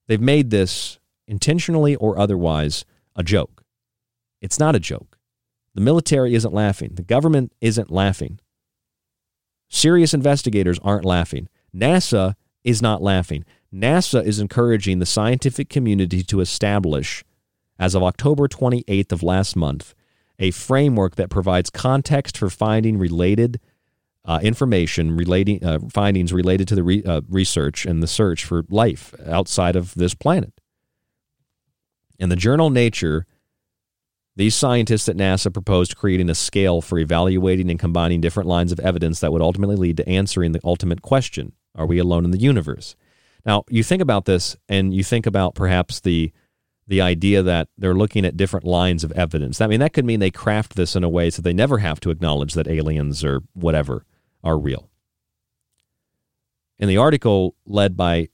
They've made this intentionally or otherwise a joke. It's not a joke. The military isn't laughing. The government isn't laughing. Serious investigators aren't laughing. NASA is not laughing. NASA is encouraging the scientific community to establish, as of October 28th of last month, a framework that provides context for finding related uh, information relating uh, findings related to the re, uh, research and the search for life outside of this planet. In the journal Nature, these scientists at NASA proposed creating a scale for evaluating and combining different lines of evidence that would ultimately lead to answering the ultimate question: Are we alone in the universe? Now, you think about this and you think about perhaps the the idea that they're looking at different lines of evidence. I mean, that could mean they craft this in a way so they never have to acknowledge that aliens or whatever are real. In the article led by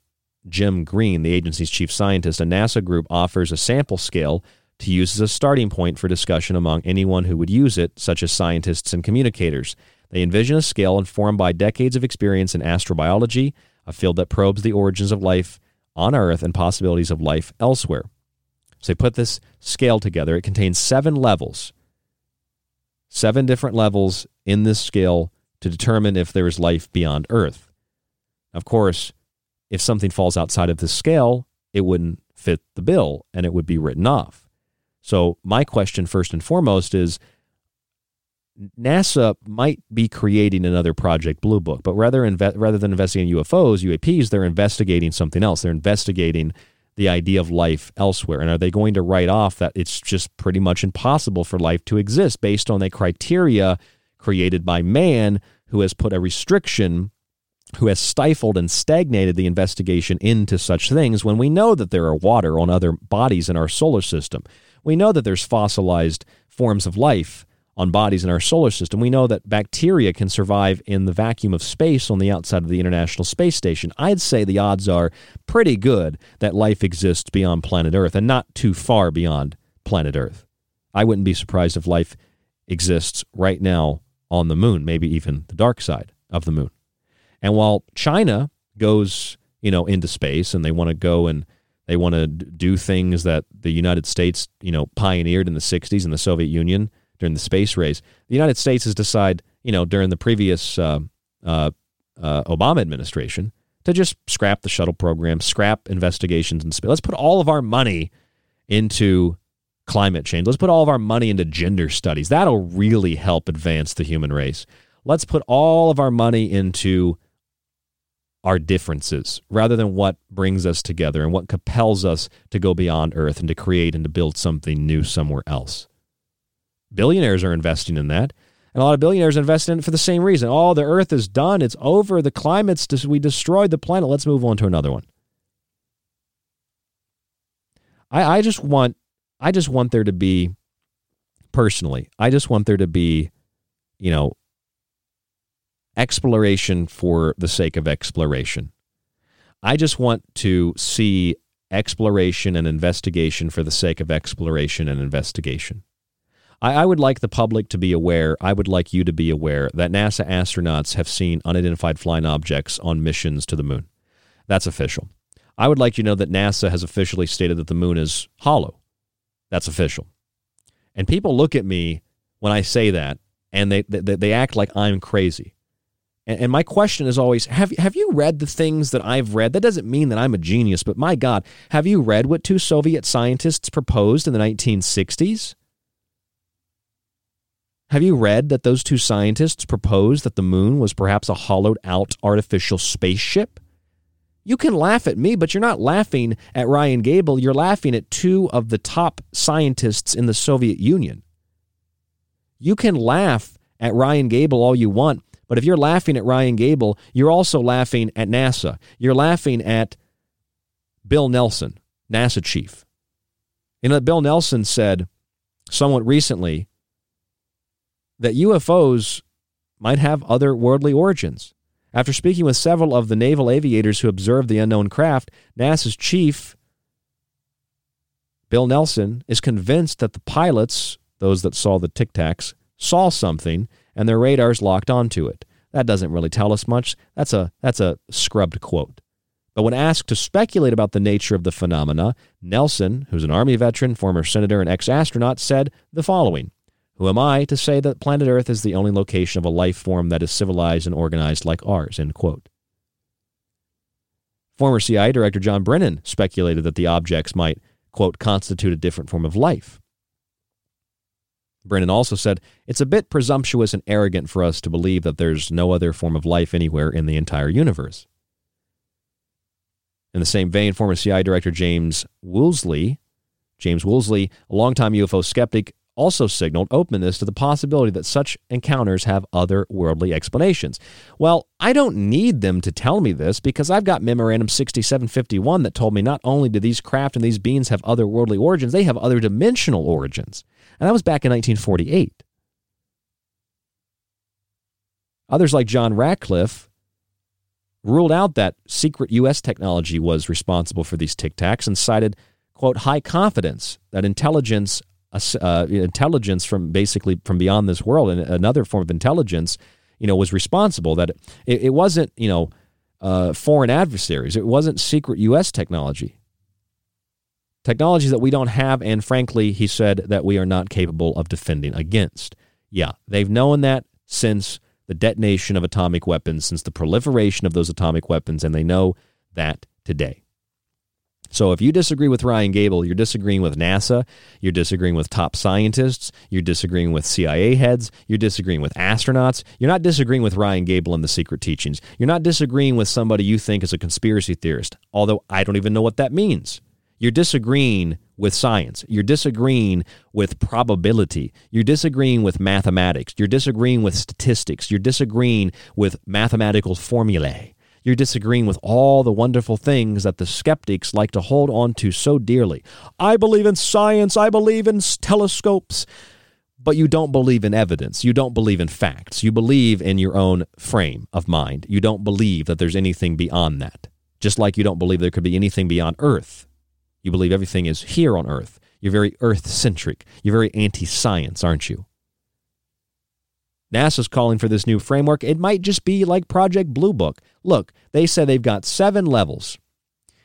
Jim Green, the agency's chief scientist, a NASA group offers a sample scale to use as a starting point for discussion among anyone who would use it, such as scientists and communicators. They envision a scale informed by decades of experience in astrobiology, a field that probes the origins of life on Earth and possibilities of life elsewhere. So they put this scale together. It contains seven levels, seven different levels in this scale to determine if there is life beyond Earth. Of course, if something falls outside of this scale, it wouldn't fit the bill and it would be written off. So, my question first and foremost is NASA might be creating another Project Blue Book, but rather, inve- rather than investigating UFOs, UAPs, they're investigating something else. They're investigating the idea of life elsewhere? And are they going to write off that it's just pretty much impossible for life to exist based on a criteria created by man who has put a restriction, who has stifled and stagnated the investigation into such things when we know that there are water on other bodies in our solar system? We know that there's fossilized forms of life on bodies in our solar system. We know that bacteria can survive in the vacuum of space on the outside of the International Space Station. I'd say the odds are pretty good that life exists beyond planet Earth and not too far beyond planet Earth. I wouldn't be surprised if life exists right now on the moon, maybe even the dark side of the moon. And while China goes, you know, into space and they want to go and they want to do things that the United States, you know, pioneered in the 60s and the Soviet Union during the space race. The United States has decided, you know, during the previous uh, uh, uh, Obama administration, to just scrap the shuttle program, scrap investigations in space. Let's put all of our money into climate change. Let's put all of our money into gender studies. That'll really help advance the human race. Let's put all of our money into our differences rather than what brings us together and what compels us to go beyond Earth and to create and to build something new somewhere else. Billionaires are investing in that. And a lot of billionaires invest in it for the same reason. Oh, the earth is done. It's over. The climate's, we destroyed the planet. Let's move on to another one. I, I just want, I just want there to be, personally, I just want there to be, you know, exploration for the sake of exploration. I just want to see exploration and investigation for the sake of exploration and investigation. I, I would like the public to be aware, I would like you to be aware that NASA astronauts have seen unidentified flying objects on missions to the moon. That's official. I would like you to know that NASA has officially stated that the moon is hollow. That's official. And people look at me when I say that and they, they, they act like I'm crazy. And, and my question is always have, have you read the things that I've read? That doesn't mean that I'm a genius, but my God, have you read what two Soviet scientists proposed in the 1960s? Have you read that those two scientists proposed that the moon was perhaps a hollowed out artificial spaceship? You can laugh at me, but you're not laughing at Ryan Gable. You're laughing at two of the top scientists in the Soviet Union. You can laugh at Ryan Gable all you want, but if you're laughing at Ryan Gable, you're also laughing at NASA. You're laughing at Bill Nelson, NASA chief. You know, Bill Nelson said somewhat recently that UFOs might have other worldly origins. After speaking with several of the naval aviators who observed the unknown craft, NASA's chief, Bill Nelson, is convinced that the pilots, those that saw the tic tacs, saw something and their radars locked onto it. That doesn't really tell us much. That's a, that's a scrubbed quote. But when asked to speculate about the nature of the phenomena, Nelson, who's an Army veteran, former senator, and ex astronaut, said the following who am I to say that planet Earth is the only location of a life form that is civilized and organized like ours? End quote. Former CIA Director John Brennan speculated that the objects might, quote, constitute a different form of life. Brennan also said, It's a bit presumptuous and arrogant for us to believe that there's no other form of life anywhere in the entire universe. In the same vein, former CIA Director James Woolsey, James Woolsey, a longtime UFO skeptic, also signaled openness to the possibility that such encounters have otherworldly explanations. Well, I don't need them to tell me this because I've got Memorandum 6751 that told me not only do these craft and these beings have otherworldly origins, they have other dimensional origins. And that was back in 1948. Others like John Ratcliffe ruled out that secret U.S. technology was responsible for these tic tacs and cited, quote, high confidence that intelligence, uh, intelligence from basically from beyond this world and another form of intelligence, you know, was responsible. That it, it wasn't, you know, uh, foreign adversaries. It wasn't secret U.S. technology. Technologies that we don't have, and frankly, he said that we are not capable of defending against. Yeah, they've known that since the detonation of atomic weapons, since the proliferation of those atomic weapons, and they know that today. So if you disagree with Ryan Gable, you're disagreeing with NASA, you're disagreeing with top scientists, you're disagreeing with CIA heads, you're disagreeing with astronauts, you're not disagreeing with Ryan Gable and the secret teachings. You're not disagreeing with somebody you think is a conspiracy theorist, although I don't even know what that means. You're disagreeing with science. You're disagreeing with probability. You're disagreeing with mathematics. You're disagreeing with statistics. You're disagreeing with mathematical formulae. You're disagreeing with all the wonderful things that the skeptics like to hold on to so dearly. I believe in science. I believe in telescopes. But you don't believe in evidence. You don't believe in facts. You believe in your own frame of mind. You don't believe that there's anything beyond that. Just like you don't believe there could be anything beyond Earth. You believe everything is here on Earth. You're very Earth centric. You're very anti science, aren't you? NASA's calling for this new framework. It might just be like Project Blue Book. Look, they said they've got seven levels,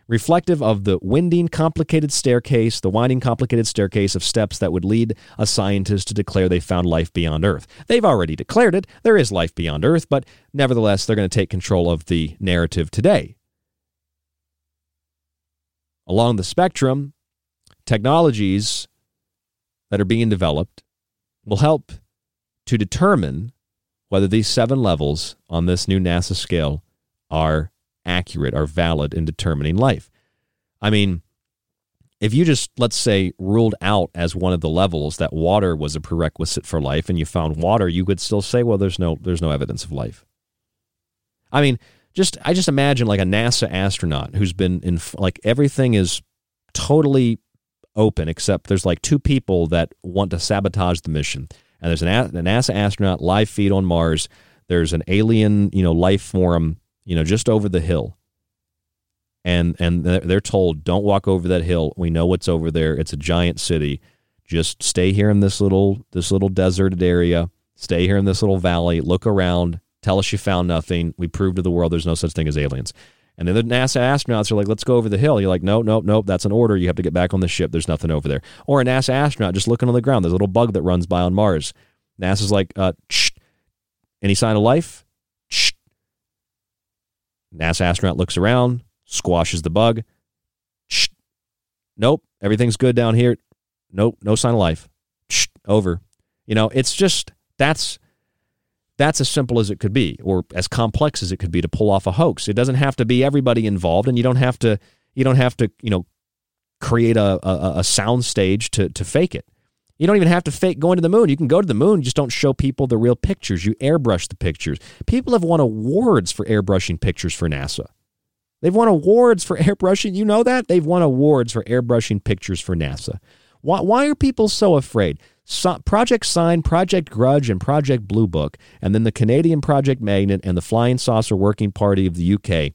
reflective of the winding, complicated staircase, the winding, complicated staircase of steps that would lead a scientist to declare they found life beyond Earth. They've already declared it. There is life beyond Earth, but nevertheless, they're going to take control of the narrative today. Along the spectrum, technologies that are being developed will help to determine whether these seven levels on this new NASA scale are accurate, are valid in determining life. I mean, if you just, let's say, ruled out as one of the levels that water was a prerequisite for life and you found water, you could still say, well, there's no, there's no evidence of life. I mean, just I just imagine like a NASA astronaut who's been in like everything is totally open except there's like two people that want to sabotage the mission. And there's an a, NASA astronaut live feed on Mars. There's an alien, you know, life form, you know, just over the hill. And and they're told, don't walk over that hill. We know what's over there. It's a giant city. Just stay here in this little this little deserted area. Stay here in this little valley. Look around Tell us you found nothing. We proved to the world there's no such thing as aliens. And then the NASA astronauts are like, let's go over the hill. You're like, no, no, nope. that's an order. You have to get back on the ship. There's nothing over there. Or a NASA astronaut just looking on the ground. There's a little bug that runs by on Mars. NASA's like, uh. Any sign of life? NASA astronaut looks around, squashes the bug. Shh. Nope, everything's good down here. Nope, no sign of life. Shh. Over. You know, it's just, that's that's as simple as it could be, or as complex as it could be to pull off a hoax. It doesn't have to be everybody involved, and you don't have to you don't have to you know create a a, a sound stage to to fake it. You don't even have to fake going to the moon. You can go to the moon, just don't show people the real pictures. You airbrush the pictures. People have won awards for airbrushing pictures for NASA. They've won awards for <laughs> airbrushing. You know that? They've won awards for airbrushing pictures for NASA. Why, why are people so afraid? So, Project Sign, Project Grudge, and Project Blue Book, and then the Canadian Project Magnet and the Flying Saucer Working Party of the UK.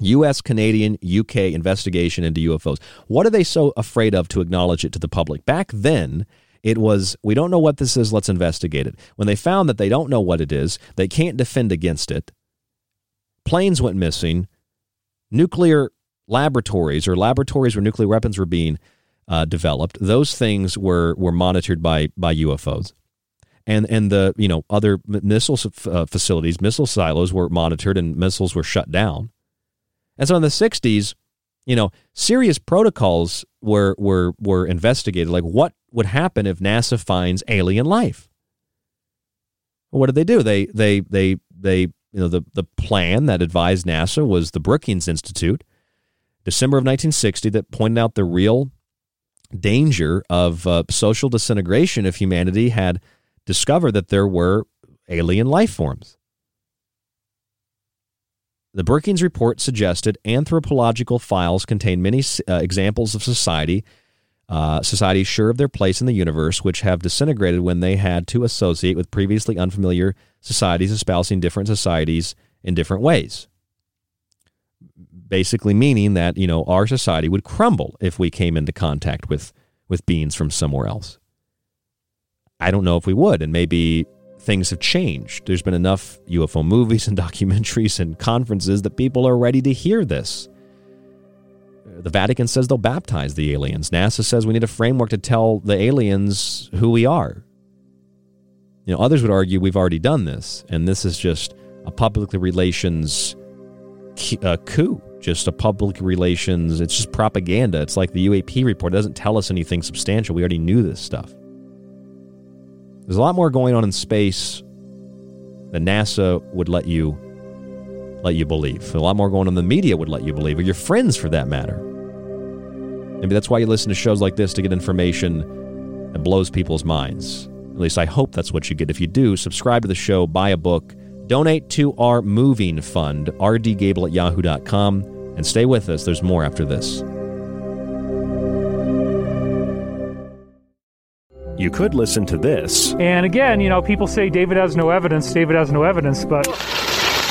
U.S. Canadian UK investigation into UFOs. What are they so afraid of to acknowledge it to the public? Back then, it was, we don't know what this is, let's investigate it. When they found that they don't know what it is, they can't defend against it, planes went missing, nuclear laboratories or laboratories where nuclear weapons were being uh, developed, those things were were monitored by by UFOs, and and the you know other missile uh, facilities, missile silos were monitored, and missiles were shut down. And so in the '60s, you know, serious protocols were were were investigated. Like what would happen if NASA finds alien life? What did they do? They they they they you know the the plan that advised NASA was the Brookings Institute, December of 1960, that pointed out the real danger of uh, social disintegration if humanity had discovered that there were alien life forms. The Brookings report suggested anthropological files contain many uh, examples of society, uh, societies sure of their place in the universe, which have disintegrated when they had to associate with previously unfamiliar societies espousing different societies in different ways. Basically, meaning that you know our society would crumble if we came into contact with with beings from somewhere else. I don't know if we would, and maybe things have changed. There's been enough UFO <laughs> movies and documentaries and conferences that people are ready to hear this. The Vatican says they'll baptize the aliens. NASA says we need a framework to tell the aliens who we are. You know, others would argue we've already done this, and this is just a public relations uh, coup, just a public relations. It's just propaganda. It's like the UAP report. It doesn't tell us anything substantial. We already knew this stuff. There's a lot more going on in space than NASA would let you let you believe. A lot more going on the media would let you believe, or your friends for that matter. Maybe that's why you listen to shows like this to get information that blows people's minds. At least I hope that's what you get. If you do, subscribe to the show, buy a book, donate to our moving fund, rdgable at yahoo.com, and stay with us. There's more after this. You could listen to this. And again, you know, people say David has no evidence, David has no evidence, but.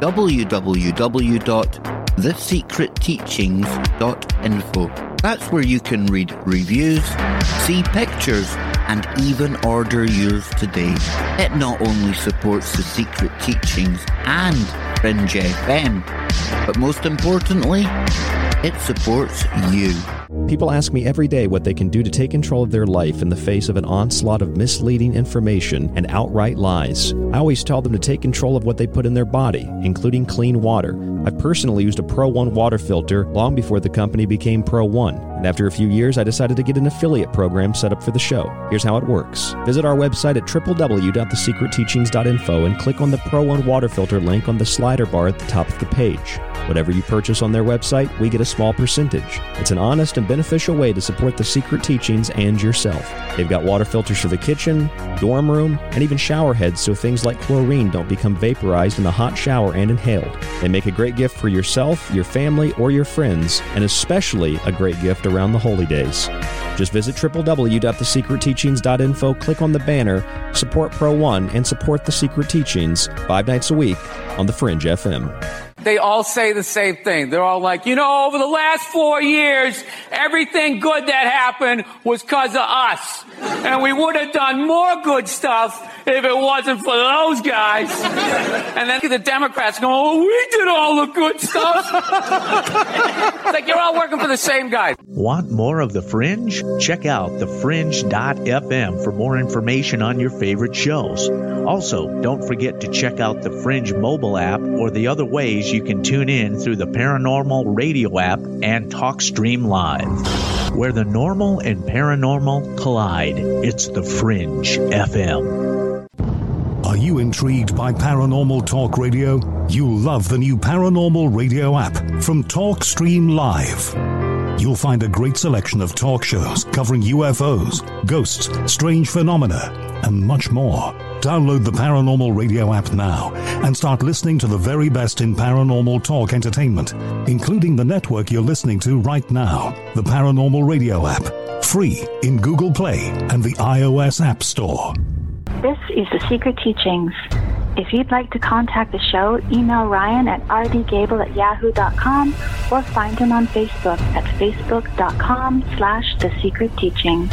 www thesecretteachings.info. That's where you can read reviews, see pictures, and even order yours today. It not only supports the secret teachings and Fringe FM, but most importantly, it supports you. People ask me every day what they can do to take control of their life in the face of an onslaught of misleading information and outright lies. I always tell them to take control of what they put in their body, including clean water. I've personally used a Pro One water filter long before the company became Pro One, and after a few years, I decided to get an affiliate program set up for the show. Here's how it works visit our website at www.thesecretteachings.info and click on the Pro One water filter link on the slider bar at the top of the page. Whatever you purchase on their website, we get a small percentage. It's an honest and beneficial way to support the secret teachings and yourself. They've got water filters for the kitchen, dorm room, and even shower heads so things like chlorine don't become vaporized in the hot shower and inhaled. They make a great gift for yourself, your family, or your friends, and especially a great gift around the holy days. Just visit www.thesecretteachings.info, click on the banner, support Pro One, and support The Secret Teachings five nights a week on The Fringe FM they all say the same thing. They're all like, you know, over the last four years, everything good that happened was because of us. And we would have done more good stuff if it wasn't for those guys. And then the Democrats go, oh, we did all the good stuff. it's like you're all working for the same guy. Want more of The Fringe? Check out thefringe.fm for more information on your favorite shows. Also, don't forget to check out the Fringe mobile app or the other ways you can tune in through the Paranormal Radio app and TalkStream Live. Where the normal and paranormal collide, it's the Fringe FM. Are you intrigued by Paranormal Talk Radio? You'll love the new Paranormal Radio app from TalkStream Live. You'll find a great selection of talk shows covering UFOs, ghosts, strange phenomena, and much more. Download the Paranormal Radio app now and start listening to the very best in paranormal talk entertainment, including the network you're listening to right now, the Paranormal Radio app, free in Google Play and the iOS App Store. This is The Secret Teachings. If you'd like to contact the show, email Ryan at rdgable at yahoo.com or find him on Facebook at facebook.com slash The Secret Teachings.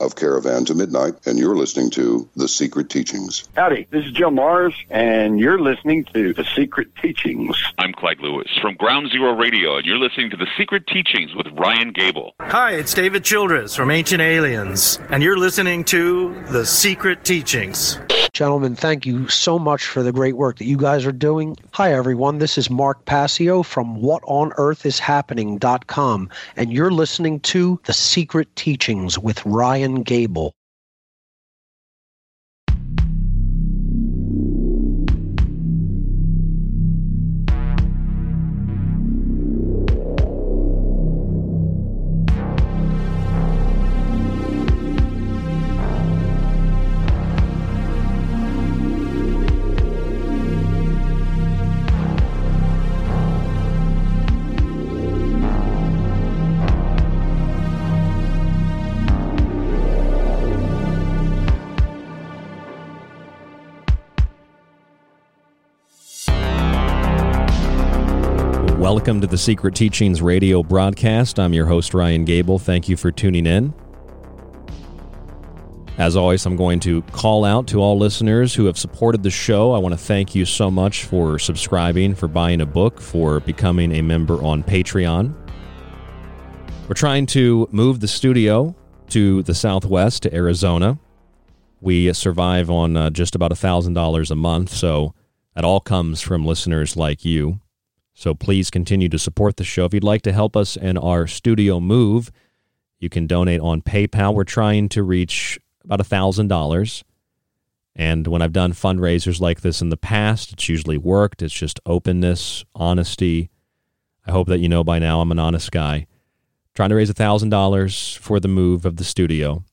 of Caravan to Midnight, and you're listening to The Secret Teachings. Howdy, this is Joe Marrs, and you're listening to The Secret Teachings. I'm Clyde Lewis from Ground Zero Radio, and you're listening to The Secret Teachings with Ryan Gable. Hi, it's David Childress from Ancient Aliens, and you're listening to The Secret Teachings. Gentlemen, thank you so much for the great work that you guys are doing. Hi, everyone. This is Mark Passio from WhatOnEarthIsHappening.com, and you're listening to The Secret Teachings with Ryan Gable. Welcome to the Secret Teachings radio broadcast. I'm your host, Ryan Gable. Thank you for tuning in. As always, I'm going to call out to all listeners who have supported the show. I want to thank you so much for subscribing, for buying a book, for becoming a member on Patreon. We're trying to move the studio to the southwest, to Arizona. We survive on uh, just about $1,000 a month, so that all comes from listeners like you. So please continue to support the show. If you'd like to help us in our studio move, you can donate on PayPal. We're trying to reach about $1,000. And when I've done fundraisers like this in the past, it's usually worked. It's just openness, honesty. I hope that you know by now I'm an honest guy. Trying to raise $1,000 for the move of the studio.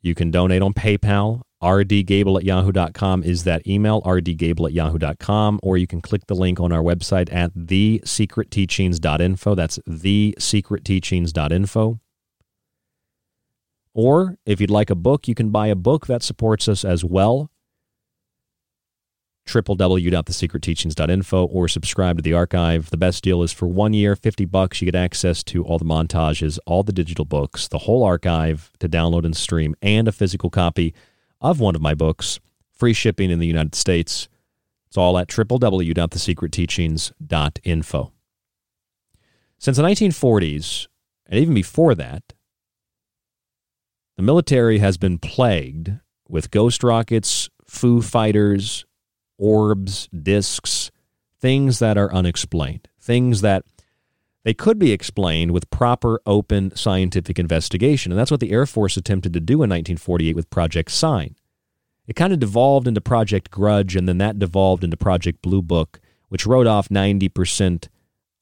You can donate on PayPal rdgable at yahoo.com is that email, rdgable at yahoo.com, or you can click the link on our website at thesecretteachings.info. That's thesecretteachings.info. Or if you'd like a book, you can buy a book that supports us as well. www.thesecretteachings.info or subscribe to the archive. The best deal is for one year, 50 bucks. You get access to all the montages, all the digital books, the whole archive to download and stream, and a physical copy of one of my books, free shipping in the United States. It's all at www.thesecretteachings.info. Since the 1940s, and even before that, the military has been plagued with ghost rockets, Foo fighters, orbs, discs, things that are unexplained, things that they could be explained with proper, open scientific investigation. And that's what the Air Force attempted to do in 1948 with Project Sign. It kind of devolved into Project Grudge, and then that devolved into Project Blue Book, which wrote off 90%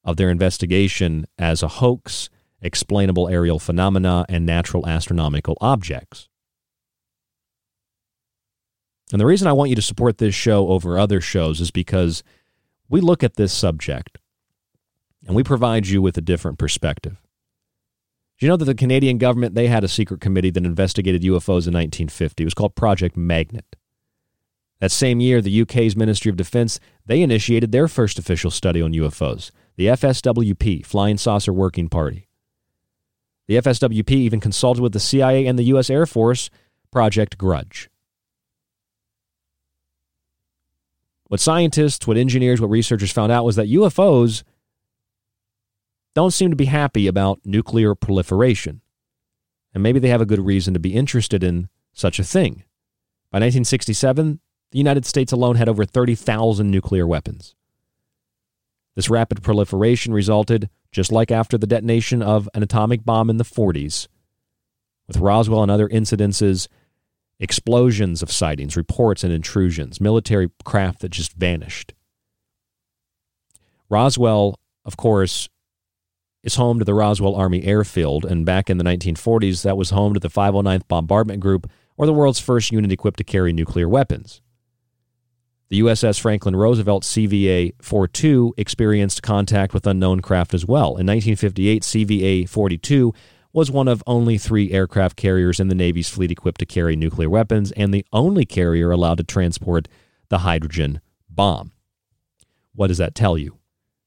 of their investigation as a hoax, explainable aerial phenomena, and natural astronomical objects. And the reason I want you to support this show over other shows is because we look at this subject and we provide you with a different perspective. Do you know that the Canadian government they had a secret committee that investigated UFOs in 1950? It was called Project Magnet. That same year, the UK's Ministry of Defense they initiated their first official study on UFOs, the FSWP, Flying Saucer Working Party. The FSWP even consulted with the CIA and the U.S. Air Force, Project Grudge. What scientists, what engineers, what researchers found out was that UFOs don't seem to be happy about nuclear proliferation. And maybe they have a good reason to be interested in such a thing. By 1967, the United States alone had over 30,000 nuclear weapons. This rapid proliferation resulted, just like after the detonation of an atomic bomb in the 40s, with Roswell and other incidences, explosions of sightings, reports, and intrusions, military craft that just vanished. Roswell, of course, is home to the Roswell Army Airfield, and back in the 1940s, that was home to the 509th Bombardment Group, or the world's first unit equipped to carry nuclear weapons. The USS Franklin Roosevelt CVA 42 experienced contact with unknown craft as well. In 1958, CVA 42 was one of only three aircraft carriers in the Navy's fleet equipped to carry nuclear weapons and the only carrier allowed to transport the hydrogen bomb. What does that tell you?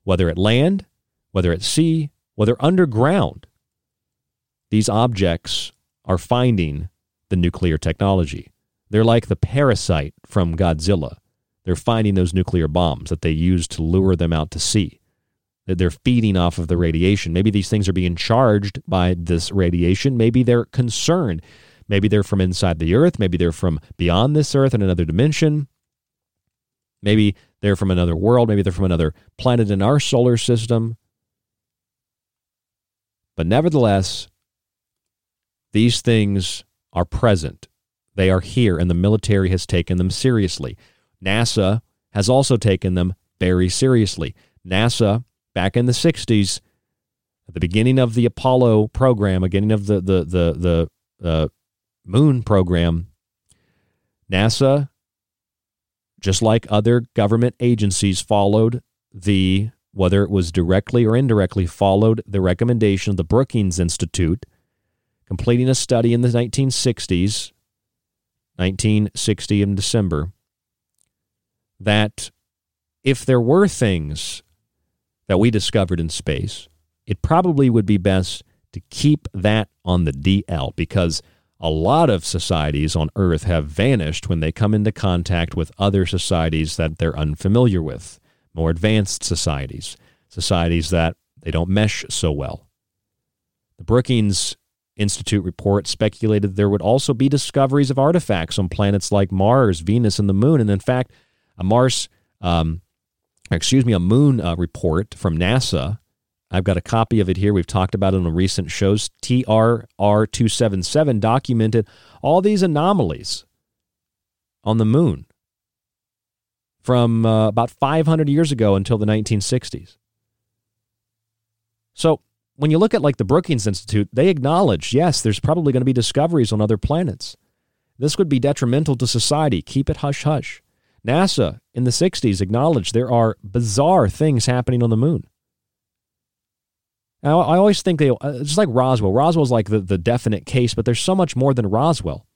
Whether at land, whether at sea, whether underground, these objects are finding the nuclear technology. They're like the parasite from Godzilla. They're finding those nuclear bombs that they use to lure them out to sea. That they're feeding off of the radiation. Maybe these things are being charged by this radiation. Maybe they're concerned. Maybe they're from inside the earth. Maybe they're from beyond this earth in another dimension. Maybe they're from another world. Maybe they're from another planet in our solar system. But nevertheless, these things are present. They are here, and the military has taken them seriously. NASA has also taken them very seriously. NASA, back in the 60s, at the beginning of the Apollo program, beginning of the, the, the, the uh, moon program, NASA, just like other government agencies, followed the whether it was directly or indirectly, followed the recommendation of the Brookings Institute, completing a study in the 1960s, 1960 in December, that if there were things that we discovered in space, it probably would be best to keep that on the DL because a lot of societies on Earth have vanished when they come into contact with other societies that they're unfamiliar with more advanced societies, societies that they don't mesh so well. The Brookings Institute report speculated there would also be discoveries of artifacts on planets like Mars, Venus, and the Moon. And in fact, a Mars, um, excuse me, a Moon uh, report from NASA. I've got a copy of it here. We've talked about it on recent shows. TRR 277 documented all these anomalies on the moon from uh, about 500 years ago until the 1960s. So when you look at like the Brookings Institute, they acknowledge, yes, there's probably going to be discoveries on other planets. This would be detrimental to society. Keep it hush hush. NASA in the 60s acknowledged there are bizarre things happening on the moon. Now, I always think they, uh, just like Roswell, Roswell's like the, the definite case, but there's so much more than Roswell.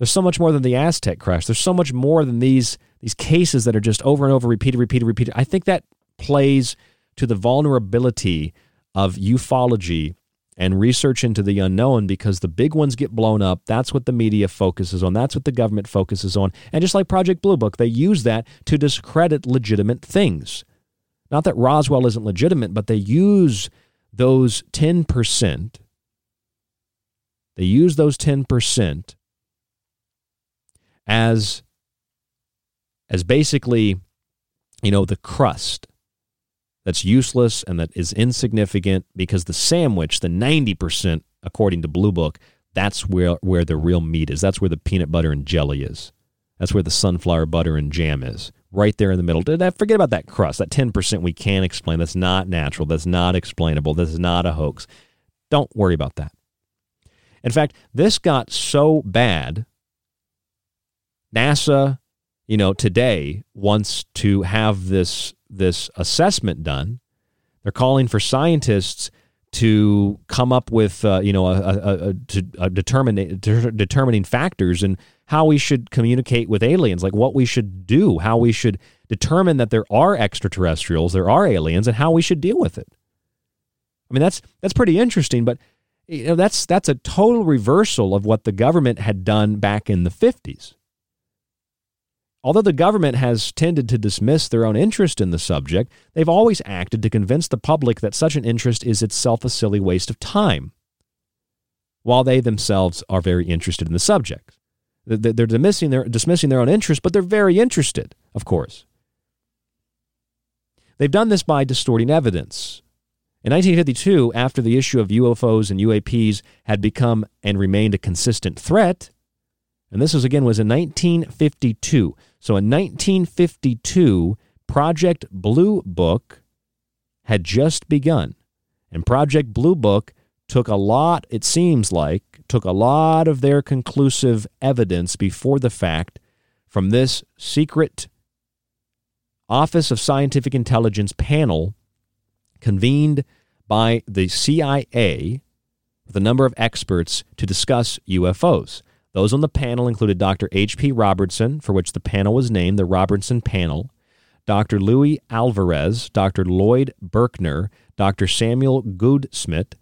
There's so much more than the Aztec crash. There's so much more than these these cases that are just over and over repeated, repeated, repeated. I think that plays to the vulnerability of ufology and research into the unknown because the big ones get blown up. That's what the media focuses on. That's what the government focuses on. And just like Project Blue Book, they use that to discredit legitimate things. Not that Roswell isn't legitimate, but they use those 10%. They use those 10% as as basically, you know, the crust that's useless and that is insignificant because the sandwich, the 90%, according to Blue Book, that's where, where the real meat is. That's where the peanut butter and jelly is. That's where the sunflower butter and jam is. Right there in the middle. Forget about that crust. That 10% we can't explain. That's not natural. That's not explainable. This is not a hoax. Don't worry about that. In fact, this got so bad, NASA you know, today wants to have this this assessment done. They're calling for scientists to come up with uh, you know a, a, a, to, a determine, determining factors and how we should communicate with aliens, like what we should do, how we should determine that there are extraterrestrials, there are aliens, and how we should deal with it. I mean, that's that's pretty interesting, but you know that's that's a total reversal of what the government had done back in the fifties. Although the government has tended to dismiss their own interest in the subject, they've always acted to convince the public that such an interest is itself a silly waste of time, while they themselves are very interested in the subject. They're dismissing their, dismissing their own interest, but they're very interested, of course. They've done this by distorting evidence. In 1952, after the issue of UFOs and UAPs had become and remained a consistent threat, and this was again was in 1952. So in 1952, Project Blue Book had just begun. And Project Blue Book took a lot, it seems like, took a lot of their conclusive evidence before the fact from this secret Office of Scientific Intelligence panel convened by the CIA with a number of experts to discuss UFOs. Those on the panel included Dr. H.P. Robertson, for which the panel was named the Robertson Panel, Dr. Louis Alvarez, Dr. Lloyd Berkner, Dr. Samuel Goudsmit,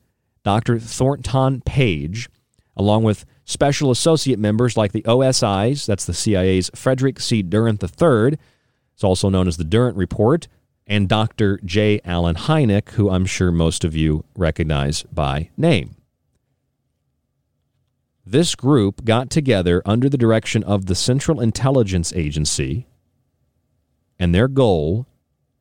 Dr. Thornton Page, along with special associate members like the OSI's, that's the CIA's Frederick C. Durant III, it's also known as the Durant Report, and Dr. J. Allen Hynek, who I'm sure most of you recognize by name. This group got together under the direction of the Central Intelligence Agency, and their goal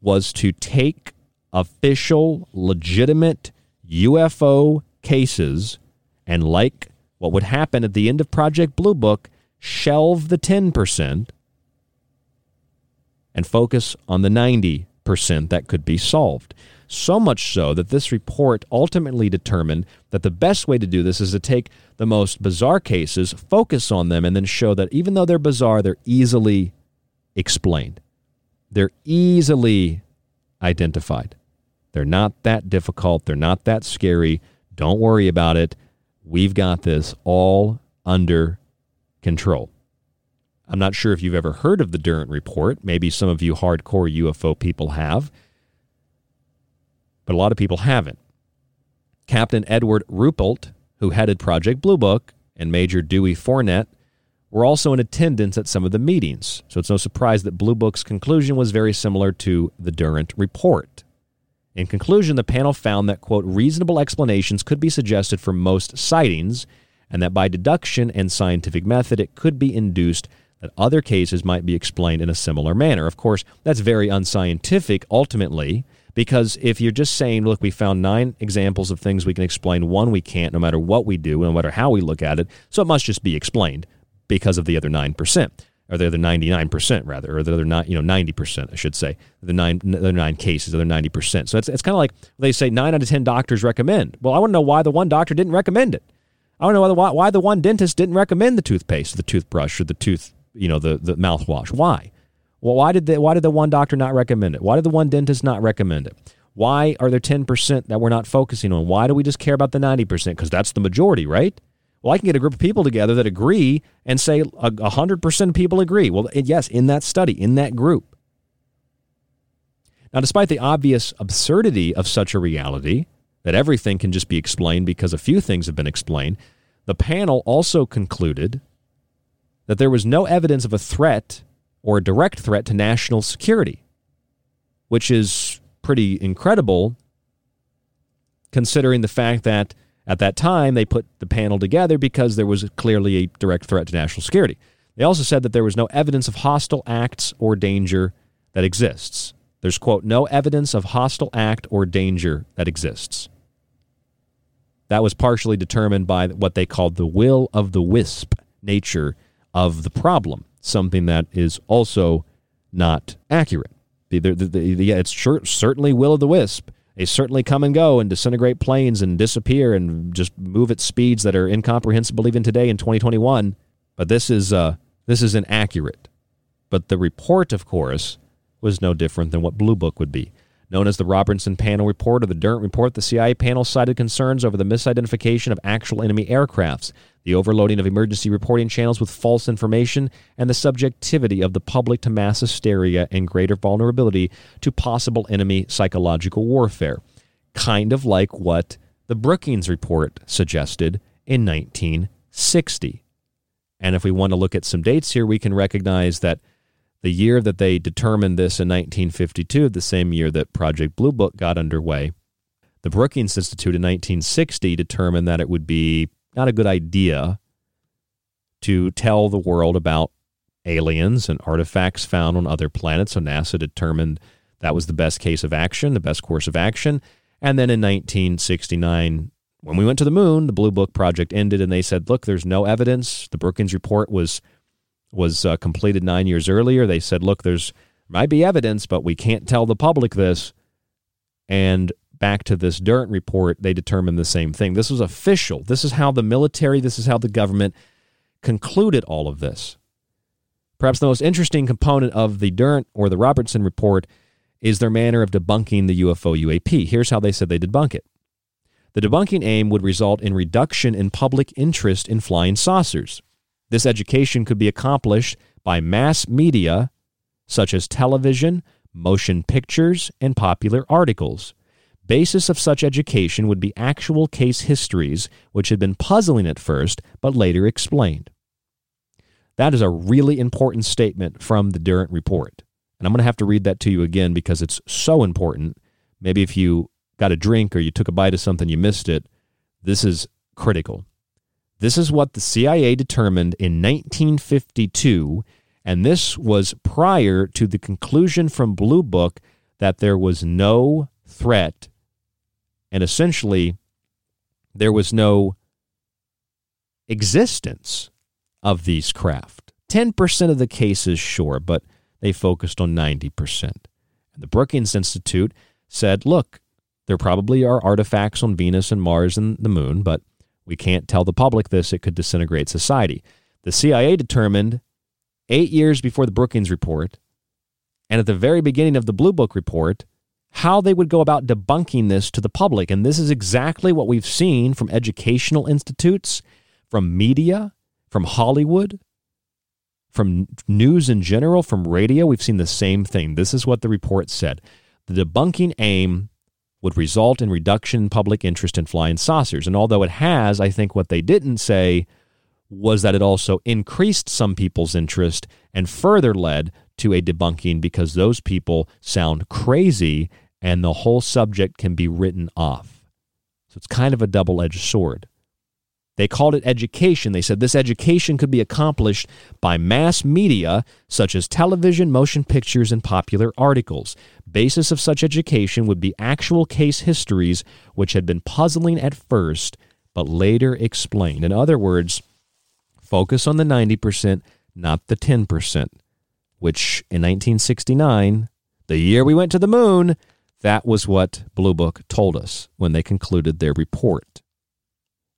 was to take official, legitimate UFO cases and, like what would happen at the end of Project Blue Book, shelve the 10% and focus on the 90% that could be solved. So much so that this report ultimately determined that the best way to do this is to take the most bizarre cases, focus on them, and then show that even though they're bizarre, they're easily explained. They're easily identified. They're not that difficult. They're not that scary. Don't worry about it. We've got this all under control. I'm not sure if you've ever heard of the Durant Report. Maybe some of you hardcore UFO people have, but a lot of people haven't. Captain Edward Ruppelt, who headed Project Blue Book, and Major Dewey Fournette were also in attendance at some of the meetings, so it's no surprise that Blue Book's conclusion was very similar to the Durant Report. In conclusion, the panel found that, quote, reasonable explanations could be suggested for most sightings, and that by deduction and scientific method it could be induced that other cases might be explained in a similar manner. Of course, that's very unscientific ultimately, because if you're just saying, look, we found nine examples of things we can explain, one we can't, no matter what we do, no matter how we look at it, so it must just be explained because of the other 9%, or the other 99%, rather, or the other not, you know, 90%, I should say, the nine, the nine cases, the other 90%. So it's, it's kind of like they say nine out of 10 doctors recommend. Well, I want to know why the one doctor didn't recommend it. I want to know why, why the one dentist didn't recommend the toothpaste, the toothbrush, or the tooth you know the the mouthwash. Why? Well, why did the why did the one doctor not recommend it? Why did the one dentist not recommend it? Why are there 10% that we're not focusing on? Why do we just care about the 90%? Because that's the majority, right? Well, I can get a group of people together that agree and say 100% of people agree. Well, yes, in that study, in that group. Now, despite the obvious absurdity of such a reality, that everything can just be explained because a few things have been explained, the panel also concluded that there was no evidence of a threat or a direct threat to national security, which is pretty incredible considering the fact that at that time they put the panel together because there was clearly a direct threat to national security. They also said that there was no evidence of hostile acts or danger that exists. There's, quote, no evidence of hostile act or danger that exists. That was partially determined by what they called the will of the wisp nature of the problem, something that is also not accurate. The, the, the, yeah, it's sure, certainly will of the wisp. They certainly come and go and disintegrate planes and disappear and just move at speeds that are incomprehensible even today in 2021. But this is uh, this is inaccurate. But the report, of course, was no different than what Blue Book would be. Known as the Robertson Panel Report or the Durant Report, the CIA panel cited concerns over the misidentification of actual enemy aircrafts, the overloading of emergency reporting channels with false information, and the subjectivity of the public to mass hysteria and greater vulnerability to possible enemy psychological warfare. Kind of like what the Brookings Report suggested in 1960. And if we want to look at some dates here, we can recognize that The year that they determined this in 1952, the same year that Project Blue Book got underway, the Brookings Institute in 1960 determined that it would be not a good idea to tell the world about aliens and artifacts found on other planets. So NASA determined that was the best case of action, the best course of action. And then in 1969, when we went to the moon, the Blue Book project ended, and they said, "Look, there's no evidence." The Brookings report was was uh, completed nine years earlier. They said, "Look, there's might be evidence, but we can't tell the public this." And back to this Durant report, they determined the same thing. This was official. This is how the military, this is how the government concluded all of this. Perhaps the most interesting component of the Durant or the Robertson report is their manner of debunking the UFO UAP. Here's how they said they debunk it. The debunking aim would result in reduction in public interest in flying saucers. This education could be accomplished by mass media such as television, motion pictures, and popular articles. Basis of such education would be actual case histories which had been puzzling at first but later explained. That is a really important statement from the Durant report. And I'm going to have to read that to you again because it's so important. Maybe if you got a drink or you took a bite of something, you missed it. This is critical. This is what the CIA determined in 1952, and this was prior to the conclusion from Blue Book that there was no threat, and essentially, there was no existence of these craft. 10% of the cases, sure, but they focused on 90%. And the Brookings Institute said, look, there probably are artifacts on Venus and Mars and the moon, but we can't tell the public this. It could disintegrate society. The CIA determined eight years before the Brookings report and at the very beginning of the Blue Book report how they would go about debunking this to the public. And this is exactly what we've seen from educational institutes, from media, from Hollywood, from news in general, from radio. We've seen the same thing. This is what the report said. The debunking aim would result in reduction in public interest in flying saucers. And although it has, I think what they didn't say was that it also increased some people's interest and further led to a debunking because those people sound crazy and the whole subject can be written off. So it's kind of a double edged sword. They called it education. They said this education could be accomplished by mass media such as television, motion pictures, and popular articles. Basis of such education would be actual case histories which had been puzzling at first but later explained. In other words, focus on the 90%, not the 10%, which in 1969, the year we went to the moon, that was what Blue Book told us when they concluded their report.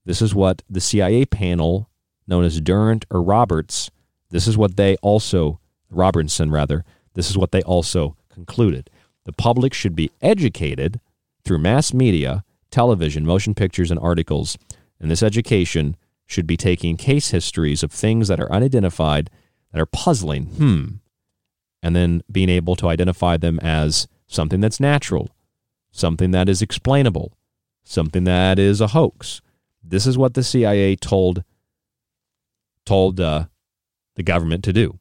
This is what the CIA panel, known as Durant or Roberts, this is what they also, Robertson rather, this is what they also concluded. The public should be educated through mass media, television, motion pictures, and articles. And this education should be taking case histories of things that are unidentified, that are puzzling, hmm, and then being able to identify them as something that's natural, something that is explainable, something that is a hoax, this is what the CIA told told uh, the government to do.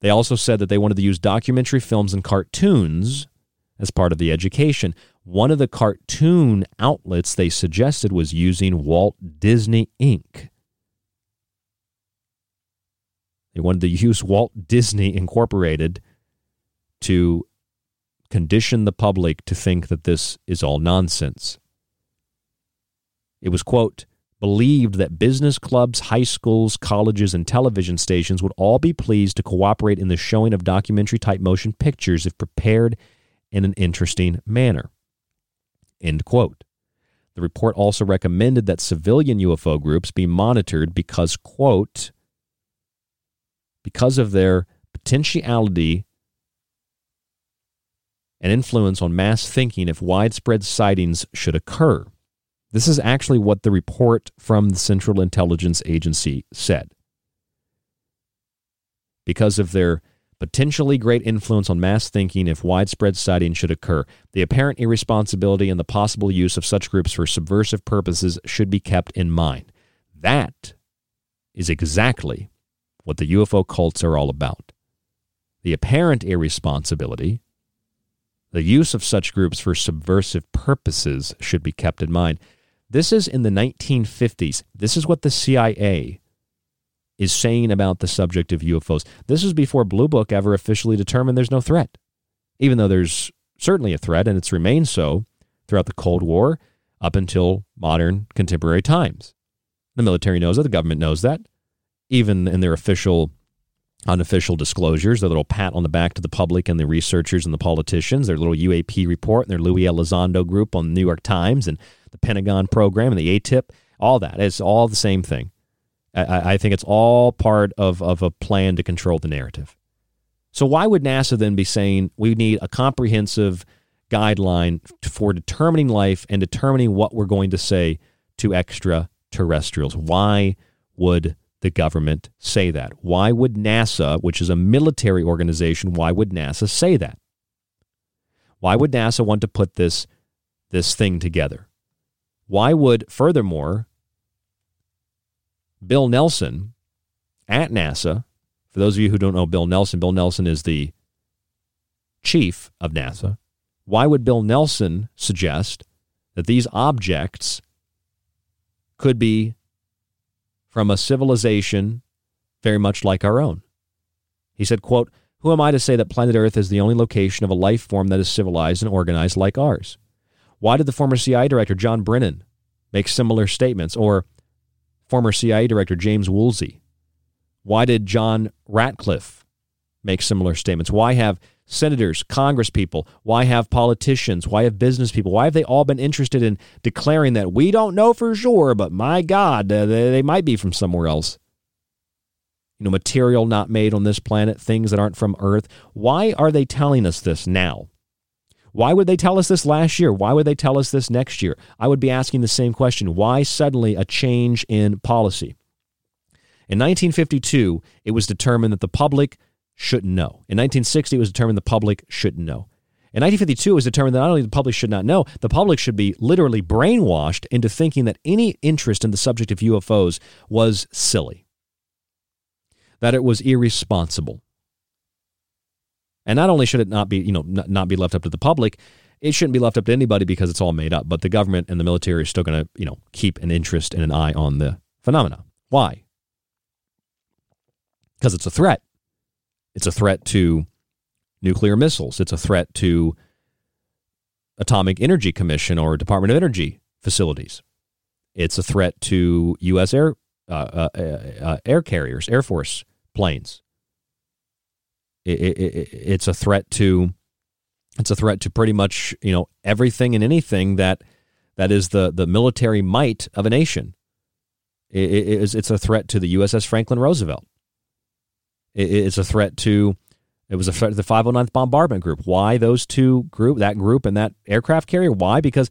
They also said that they wanted to use documentary films and cartoons as part of the education. One of the cartoon outlets they suggested was using Walt Disney Inc. They wanted to use Walt Disney Incorporated to condition the public to think that this is all nonsense. It was, quote, believed that business clubs, high schools, colleges, and television stations would all be pleased to cooperate in the showing of documentary type motion pictures if prepared in an interesting manner. End quote. The report also recommended that civilian UFO groups be monitored because, quote, because of their potentiality and influence on mass thinking if widespread sightings should occur. This is actually what the report from the Central Intelligence Agency said. Because of their potentially great influence on mass thinking if widespread sightings should occur, the apparent irresponsibility and the possible use of such groups for subversive purposes should be kept in mind. That is exactly what the UFO cults are all about. The apparent irresponsibility, the use of such groups for subversive purposes should be kept in mind. This is in the 1950s. This is what the CIA is saying about the subject of UFOs. This is before Blue Book ever officially determined there's no threat, even though there's certainly a threat, and it's remained so throughout the Cold War up until modern contemporary times. The military knows that, the government knows that, even in their official, unofficial disclosures, their little pat on the back to the public and the researchers and the politicians, their little UAP report and their Louis Elizondo group on the New York Times and the Pentagon program and the ATIP, all that. It's all the same thing. I, I think it's all part of, of a plan to control the narrative. So why would NASA then be saying we need a comprehensive guideline for determining life and determining what we're going to say to extraterrestrials? Why would the government say that? Why would NASA, which is a military organization, why would NASA say that? Why would NASA want to put this this thing together? Why would furthermore Bill Nelson at NASA. For those of you who don't know Bill Nelson, Bill Nelson is the chief of NASA. Why would Bill Nelson suggest that these objects could be from a civilization very much like our own? He said, quote, Who am I to say that planet Earth is the only location of a life form that is civilized and organized like ours? Why did the former CIA director John Brennan make similar statements? Or former CIA Director James Woolsey? Why did John Ratcliffe make similar statements? Why have senators, congresspeople, why have politicians, why have business people, why have they all been interested in declaring that we don't know for sure, but my God, uh, they might be from somewhere else? You know, material not made on this planet, things that aren't from Earth. Why are they telling us this now? Why would they tell us this last year? Why would they tell us this next year? I would be asking the same question. Why suddenly a change in policy? In 1952, it was determined that the public shouldn't know. In 1960, it was determined the public shouldn't know. In 1952, it was determined that not only the public should not know, the public should be literally brainwashed into thinking that any interest in the subject of UFOs was silly, that it was irresponsible, and not only should it not be, you know, not be left up to the public, it shouldn't be left up to anybody because it's all made up. But the government and the military are still going to, you know, keep an interest and an eye on the phenomena. Why? Because it's a threat. It's a threat to nuclear missiles. It's a threat to Atomic Energy Commission or Department of Energy facilities. It's a threat to U.S. air uh, uh, uh, uh, air carriers, Air Force planes. It, it, it's a threat to it's a threat to pretty much you know everything and anything that that is the the military might of a nation. It, it's, it's a threat to the USS Franklin Roosevelt. It's a threat to it was a threat to the 509th Bombardment Group. Why those two group that group and that aircraft carrier? Why? Because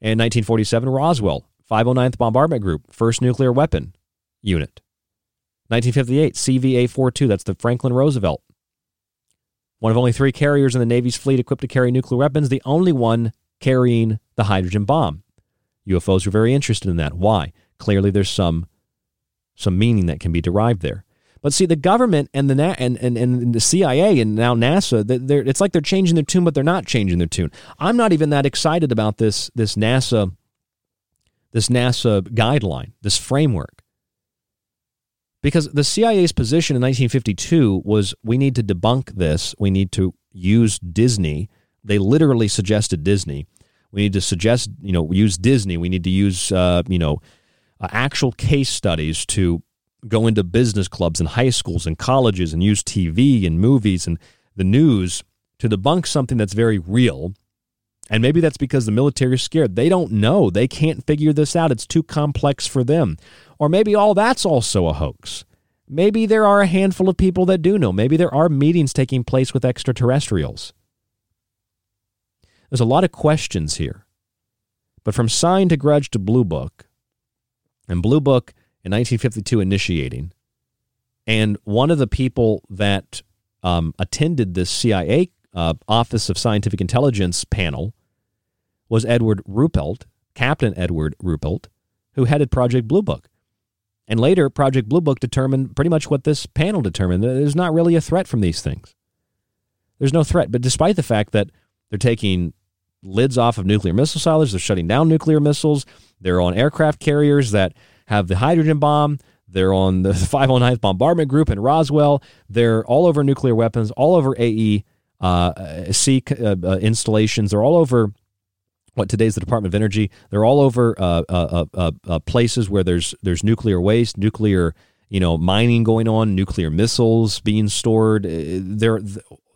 in 1947 Roswell 509th Bombardment Group, first nuclear weapon unit. 1958 CVA-42, that's the Franklin Roosevelt one of only three carriers in the Navy's fleet equipped to carry nuclear weapons, the only one carrying the hydrogen bomb. UFOs are very interested in that. Why? Clearly, there's some some meaning that can be derived there. But see, the government and the and, and, and the CIA and now NASA, they're, it's like they're changing their tune, but they're not changing their tune. I'm not even that excited about this this NASA this NASA guideline, this framework. Because the CIA's position in 1952 was we need to debunk this. We need to use Disney. They literally suggested Disney. We need to suggest, you know, use Disney. We need to use, uh, you know, uh, actual case studies to go into business clubs and high schools and colleges and use TV and movies and the news to debunk something that's very real. And maybe that's because the military is scared. They don't know. They can't figure this out. It's too complex for them. Or maybe all that's also a hoax. Maybe there are a handful of people that do know. Maybe there are meetings taking place with extraterrestrials. There's a lot of questions here. But from Sign to Grudge to Blue Book, and Blue Book in 1952 initiating, and one of the people that um, attended this CIA uh, Office of Scientific Intelligence panel was Edward Ruppelt, Captain Edward Ruppelt, who headed Project Blue Book. And later, Project Blue Book determined pretty much what this panel determined. There's not really a threat from these things. There's no threat. But despite the fact that they're taking lids off of nuclear missile silos, they're shutting down nuclear missiles, they're on aircraft carriers that have the hydrogen bomb, they're on the <laughs> 509th Bombardment Group in Roswell, they're all over nuclear weapons, all over AE uh, C uh, uh, installations, they're all over what today's the Department of Energy. They're all over uh, uh, uh, places where there's there's nuclear waste, nuclear you know mining going on, nuclear missiles being stored. They're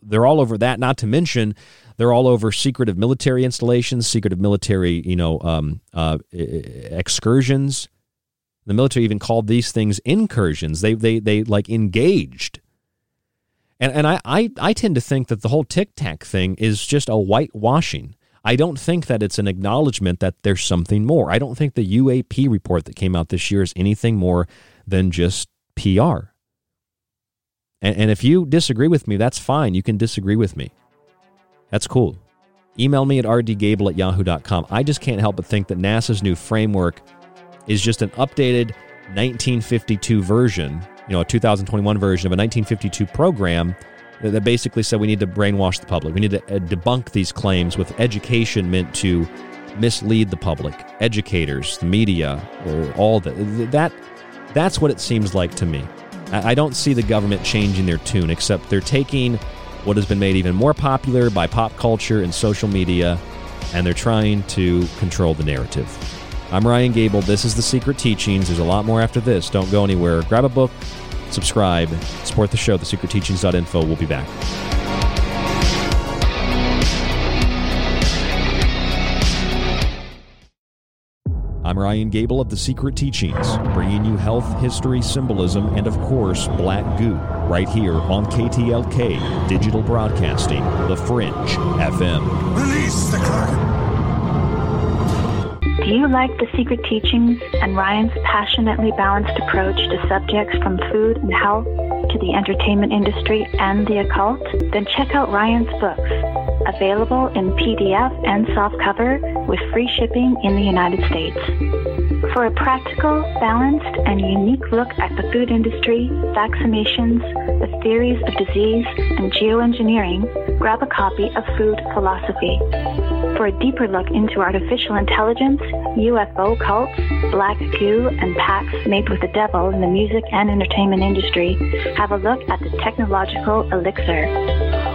they're all over that. Not to mention they're all over secretive military installations, secretive military you know um, excursions. The military even called these things incursions. They they they like engaged. And and I, I, I tend to think that the whole tic tac thing is just a whitewashing I don't think that it's an acknowledgement that there's something more. I don't think the UAP report that came out this year is anything more than just PR. And, and if you disagree with me, that's fine. You can disagree with me. That's cool. Email me at rdgable at yahoo.com. I just can't help but think that NASA's new framework is just an updated 1952 version, you know, a 2021 version of a 1952 program that basically said we need to brainwash the public. We need to uh, debunk these claims with education meant to mislead the public, educators, the media, all the, that. That's what it seems like to me. I don't see the government changing their tune, except they're taking what has been made even more popular by pop culture and social media, and they're trying to control the narrative. I'm Ryan Gable. This is The Secret Teachings. There's a lot more after this. Don't go anywhere. Grab a book, subscribe, support the show, thesecretteachings.info. We'll be back. I'm Ryan Gable of The Secret Teachings, bringing you health, history, symbolism, and of course, black goo, right here on KTLK Digital Broadcasting, The Fringe FM. Release the Kraken! Do you like the secret teachings and Ryan's passionately balanced approach to subjects from food and health to the entertainment industry and the occult? Then check out Ryan's books, available in PDF and softcover with free shipping in the United States. For a practical, balanced, and unique look at the food industry, vaccinations, the theories of disease, and geoengineering, grab a copy of Food Philosophy. For a deeper look into artificial intelligence, UFO cults, black goo, and pacts made with the devil in the music and entertainment industry, have a look at the technological elixir.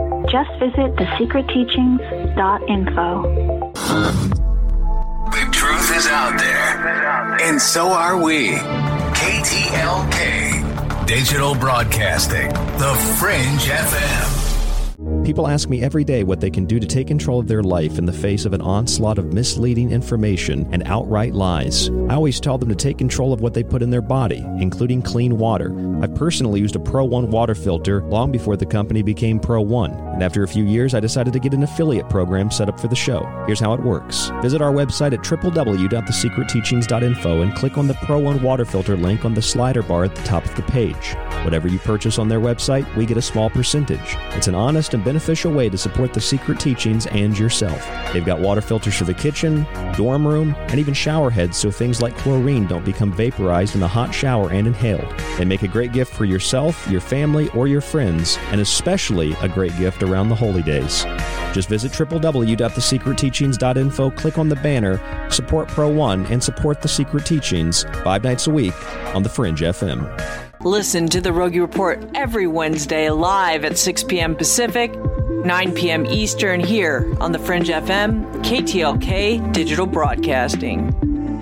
Just visit thesecretteachings.info. The truth is out there, and so are we. KTLK, Digital Broadcasting, The Fringe FM. People ask me every day what they can do to take control of their life in the face of an onslaught of misleading information and outright lies. I always tell them to take control of what they put in their body, including clean water. I personally used a Pro One water filter long before the company became Pro One, and after a few years, I decided to get an affiliate program set up for the show. Here's how it works visit our website at www.thesecretteachings.info and click on the Pro One water filter link on the slider bar at the top of the page. Whatever you purchase on their website, we get a small percentage. It's an honest and beneficial way to support the secret teachings and yourself. They've got water filters for the kitchen, dorm room, and even shower heads so things like chlorine don't become vaporized in the hot shower and inhaled. They make a great gift for yourself, your family, or your friends, and especially a great gift around the holy days. Just visit www.thesecretteachings.info, click on the banner, support Pro One, and support the Secret Teachings five nights a week on The Fringe FM. Listen to the Rogie Report every Wednesday live at 6 p.m. Pacific, 9 p.m. Eastern here on the Fringe FM, KTLK Digital Broadcasting.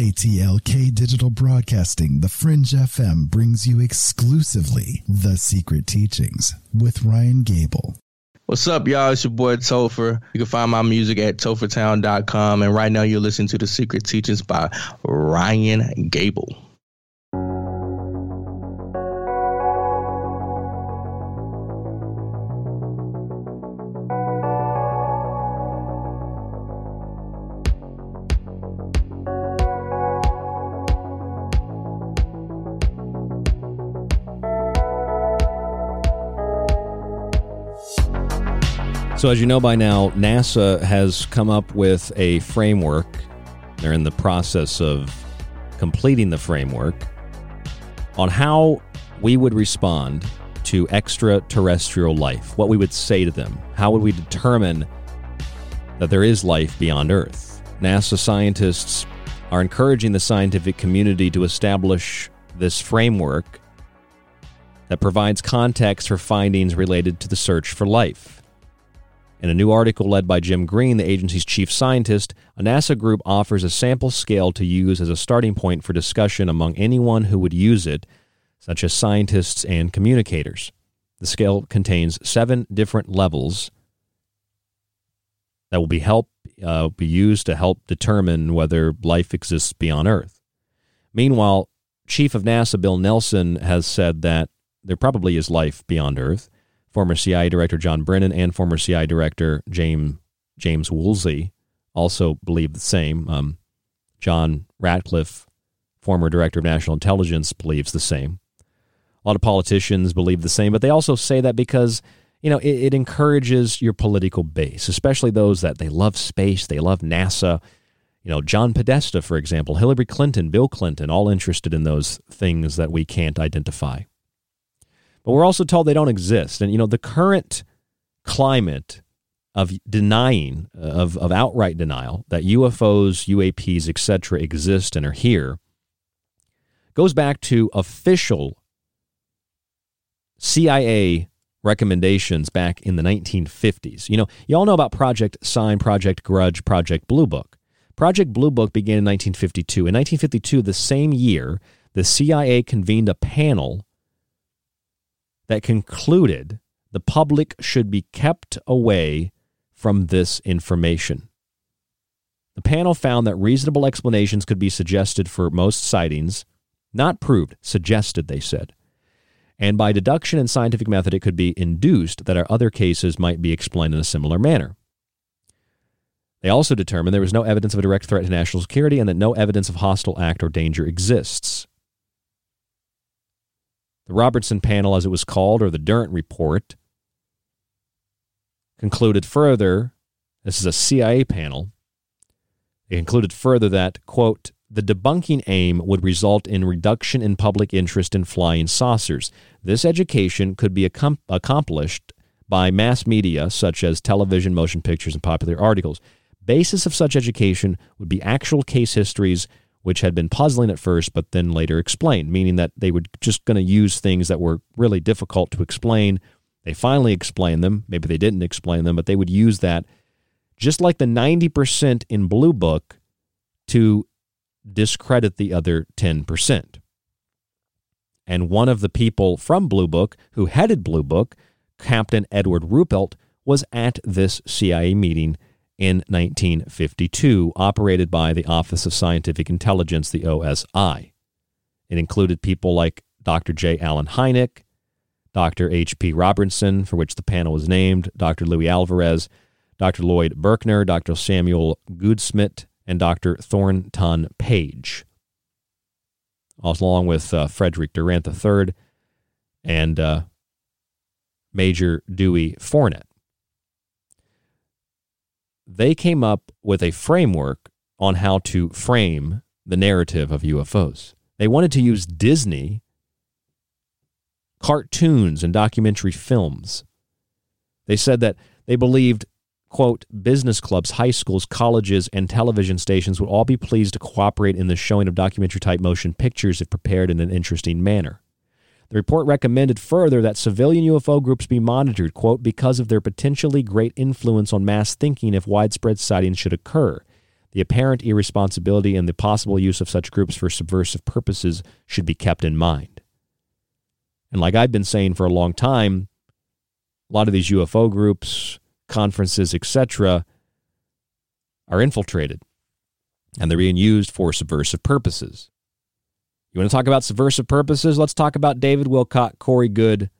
KTLK Digital Broadcasting, The Fringe FM brings you exclusively The Secret Teachings with Ryan Gable. What's up, y'all? It's your boy Topher. You can find my music at tophertown.com. And right now, you're listening to The Secret Teachings by Ryan Gable. So, as you know by now, NASA has come up with a framework. They're in the process of completing the framework on how we would respond to extraterrestrial life, what we would say to them, how would we determine that there is life beyond Earth. NASA scientists are encouraging the scientific community to establish this framework that provides context for findings related to the search for life. In a new article led by Jim Green, the agency's chief scientist, a NASA group offers a sample scale to use as a starting point for discussion among anyone who would use it, such as scientists and communicators. The scale contains seven different levels that will be help uh, be used to help determine whether life exists beyond Earth. Meanwhile, Chief of NASA Bill Nelson has said that there probably is life beyond Earth Former CIA Director John Brennan and former CIA Director James James Woolsey also believe the same. Um, John Ratcliffe, former Director of National Intelligence, believes the same. A lot of politicians believe the same, but they also say that because you know it, it encourages your political base, especially those that they love space, they love NASA. You know, John Podesta, for example, Hillary Clinton, Bill Clinton, all interested in those things that we can't identify. But we're also told they don't exist. And, you know, the current climate of denying, uh, of, of outright denial that UFOs, UAPs, etc., exist and are here goes back to official CIA recommendations back in the 1950s. You know, you all know about Project Sign, Project Grudge, Project Blue Book. Project Blue Book began in 1952. In 1952, the same year, the CIA convened a panel that concluded the public should be kept away from this information. The panel found that reasonable explanations could be suggested for most sightings, not proved, suggested, they said. And by deduction and scientific method, it could be induced that our other cases might be explained in a similar manner. They also determined there was no evidence of a direct threat to national security and that no evidence of hostile act or danger exists. The Robertson panel, as it was called, or the Durant report, concluded further this is a CIA panel. It concluded further that, quote, the debunking aim would result in reduction in public interest in flying saucers. This education could be accom- accomplished by mass media such as television, motion pictures, and popular articles. Basis of such education would be actual case histories which had been puzzling at first, but then later explained, meaning that they were just going to use things that were really difficult to explain. They finally explained them. Maybe they didn't explain them, but they would use that just like the 90% in Blue Book to discredit the other 10%. And one of the people from Blue Book who headed Blue Book, Captain Edward Ruppelt, was at this CIA meeting in 1952, operated by the Office of Scientific Intelligence, the OSI. It included people like Dr. J. Allen Hynek, Dr. H.P. Robertson, for which the panel was named, Dr. Louis Alvarez, Dr. Lloyd Berkner, Dr. Samuel Goudsmit, and Dr. Thornton Page, along with uh, Frederick Durant III and uh, Major Dewey Fournet. They came up with a framework on how to frame the narrative of UFOs. They wanted to use Disney cartoons and documentary films. They said that they believed, quote, business clubs, high schools, colleges, and television stations would all be pleased to cooperate in the showing of documentary type motion pictures if prepared in an interesting manner. The report recommended further that civilian UFO groups be monitored, quote, because of their potentially great influence on mass thinking if widespread sightings should occur. The apparent irresponsibility and the possible use of such groups for subversive purposes should be kept in mind. And like I've been saying for a long time, a lot of these UFO groups, conferences, etc., are infiltrated and they're being used for subversive purposes. You want to talk about subversive purposes? Let's talk about David Wilcock, Corey Goode,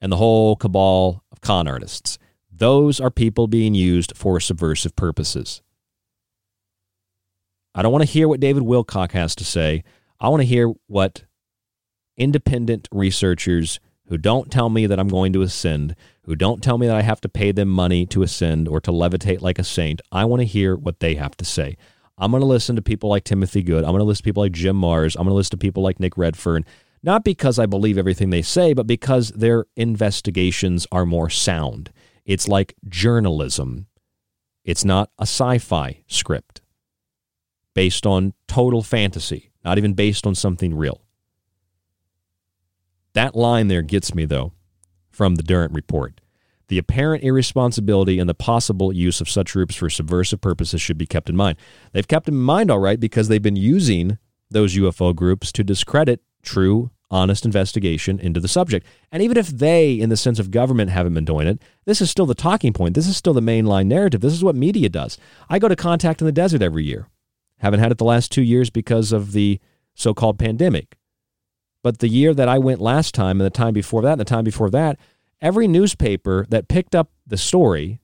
and the whole cabal of con artists. Those are people being used for subversive purposes. I don't want to hear what David Wilcock has to say. I want to hear what independent researchers who don't tell me that I'm going to ascend, who don't tell me that I have to pay them money to ascend or to levitate like a saint. I want to hear what they have to say. I'm going to listen to people like Timothy Good. I'm going to listen to people like Jim Marrs. I'm going to listen to people like Nick Redfern, not because I believe everything they say, but because their investigations are more sound. It's like journalism. It's not a sci fi script based on total fantasy, not even based on something real. That line there gets me, though, from the Durant report. The apparent irresponsibility and the possible use of such groups for subversive purposes should be kept in mind. They've kept in mind, all right, because they've been using those UFO groups to discredit true, honest investigation into the subject. And even if they, in the sense of government, haven't been doing it, this is still the talking point. This is still the mainline narrative. This is what media does. I go to Contact in the Desert every year. Haven't had it the last two years because of the so called pandemic. But the year that I went last time and the time before that and the time before that, every newspaper that picked up the story,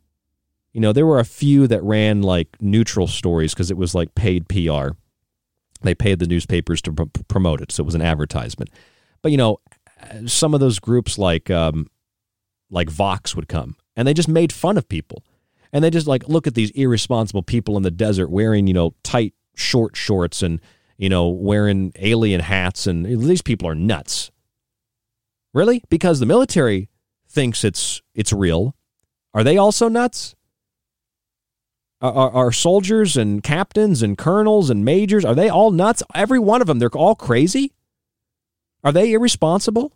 you know, there were a few that ran like neutral stories because it was like paid PR. They paid the newspapers to pr- promote it, so it was an advertisement. But you know, some of those groups like um, like Vox would come, and they just made fun of people, and they just like look at these irresponsible people in the desert wearing you know tight short shorts and you know, wearing alien hats, and these people are nuts. Really? Because the military thinks it's it's real. Are they also nuts? Are, are, soldiers and captains and colonels and majors are they all nuts? Every one of them, they're all crazy. Are they irresponsible?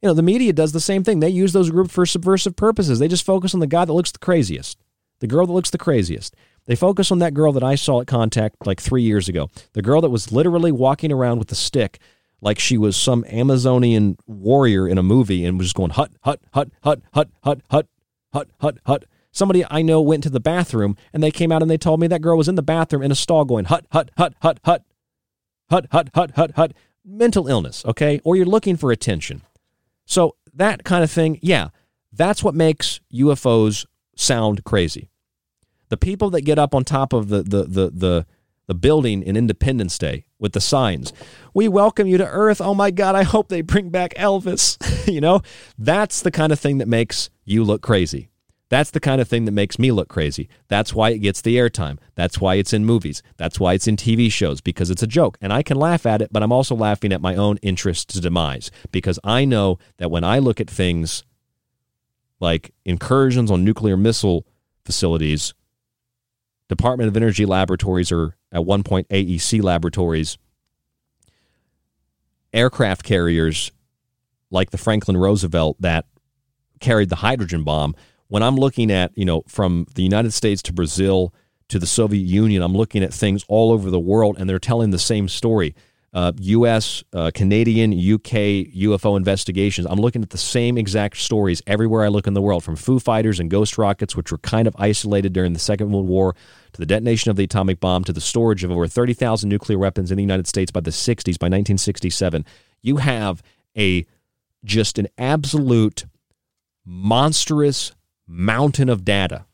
You know, the media does the same thing. They use those groups for subversive purposes. They just focus on the guy that looks the craziest, the girl that looks the craziest. They focus on that girl that I saw at Contact like three years ago. The girl that was literally walking around with a stick like she was some Amazonian warrior in a movie and was just going hut, hut, hut, hut, hut, hut, hut, hut, hut, hut. Somebody I know went to the bathroom and they came out and they told me that girl was in the bathroom in a stall going hut, hut, hut, hut, hut, hut, hut, hut, hut, hut. Mental illness, okay? Or you're looking for attention. So that kind of thing, yeah, that's what makes UFOs sound crazy. The people that get up on top of the the the the, the building in Independence Day with the signs, "We welcome you to Earth." Oh my God! I hope they bring back Elvis. <laughs> you know, that's the kind of thing that makes you look crazy. That's the kind of thing that makes me look crazy. That's why it gets the airtime. That's why it's in movies. That's why it's in TV shows because it's a joke. And I can laugh at it, but I'm also laughing at my own interest's demise because I know that when I look at things like incursions on nuclear missile facilities Department of Energy laboratories or at one point AEC laboratories, aircraft carriers like the Franklin Roosevelt that carried the hydrogen bomb. When I'm looking at, you know, from the United States to Brazil to the Soviet Union, I'm looking at things all over the world and they're telling the same story. uh, U.S., uh, Canadian, UK UFO investigations. I'm looking at the same exact stories everywhere I look in the world, from Foo Fighters and ghost rockets, which were kind of isolated during the Second World War, to the detonation of the atomic bomb, to the storage of over 30,000 nuclear weapons in the United States by the 60s, by 1967. You have a just an absolute monstrous mountain of data.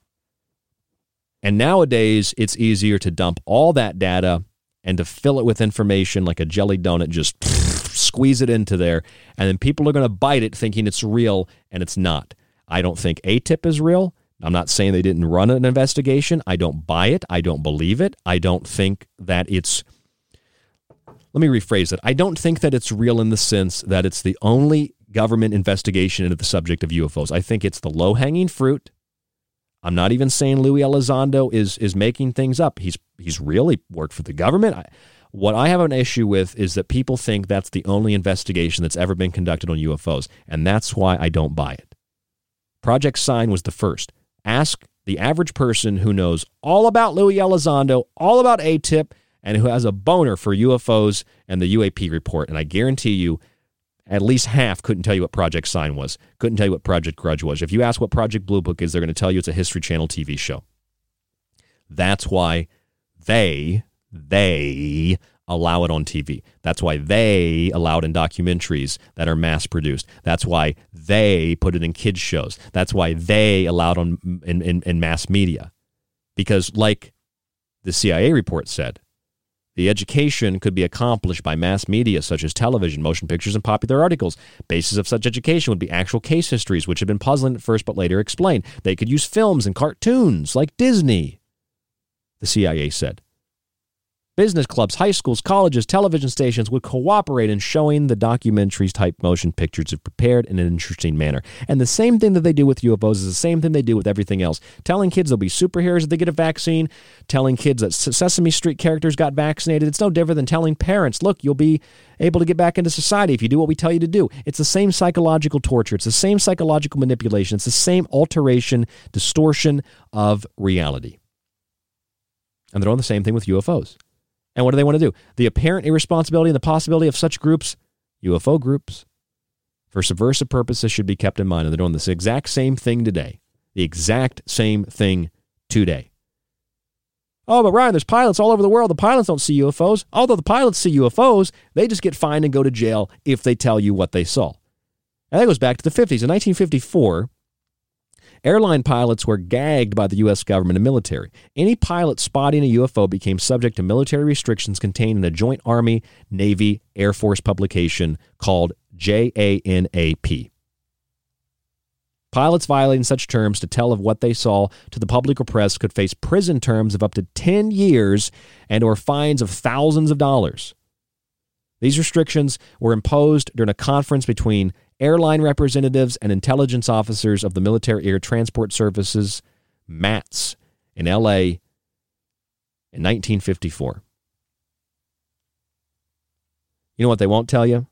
And nowadays, it's easier to dump all that data and to fill it with information like a jelly donut, just <laughs> squeeze it into there. And then people are going to bite it thinking it's real, and it's not. I don't think ATIP is real. I'm not saying they didn't run an investigation. I don't buy it. I don't believe it. I don't think that it's. Let me rephrase it. I don't think that it's real in the sense that it's the only government investigation into the subject of UFOs. I think it's the low hanging fruit. I'm not even saying Louis Elizondo is is making things up. He's he's really worked for the government. I, what I have an issue with is that people think that's the only investigation that's ever been conducted on UFOs, and that's why I don't buy it. Project Sign was the first. Ask the average person who knows all about Louis Elizondo, all about ATIP, and who has a boner for UFOs and the UAP report, and I guarantee you at least half couldn't tell you what Project Sign was, couldn't tell you what Project Grudge was. If you ask what Project Blue Book is, they're going to tell you it's a History Channel TV show. That's why they, they allow it on TV. That's why they allow it in documentaries that are mass produced. That's why they put it in kids shows. That's why they allow it on in, in, in mass media. Because like the CIA report said, the education could be accomplished by mass media such as television, motion pictures, and popular articles. Basis of such education would be actual case histories, which had been puzzling at first but later explained. They could use films and cartoons like Disney, the CIA said. Business clubs, high schools, colleges, television stations would cooperate in showing the documentaries type motion pictures if prepared in an interesting manner. And the same thing that they do with UFOs is the same thing they do with everything else. Telling kids they'll be superheroes if they get a vaccine, telling kids that Sesame Street characters got vaccinated. It's no different than telling parents, look, you'll be able to get back into society if you do what we tell you to do. It's the same psychological torture, it's the same psychological manipulation, it's the same alteration, distortion of reality. And they're doing the same thing with UFOs. And what do they want to do? The apparent irresponsibility and the possibility of such groups, UFO groups, for subversive purposes should be kept in mind. And they're doing this exact same thing today. The exact same thing today. Oh, but Ryan, there's pilots all over the world. The pilots don't see UFOs. Although the pilots see UFOs, they just get fined and go to jail if they tell you what they saw. And that goes back to the 50s. In 1954, Airline pilots were gagged by the U.S. government and military. Any pilot spotting a UFO became subject to military restrictions contained in a joint Army, Navy, Air Force publication called JANAP. Pilots violating such terms to tell of what they saw to the public or press could face prison terms of up to 10 years and or fines of thousands of dollars. These restrictions were imposed during a conference between airline representatives and intelligence officers of the Military Air Transport Services, MATS, in LA in 1954. You know what they won't tell you?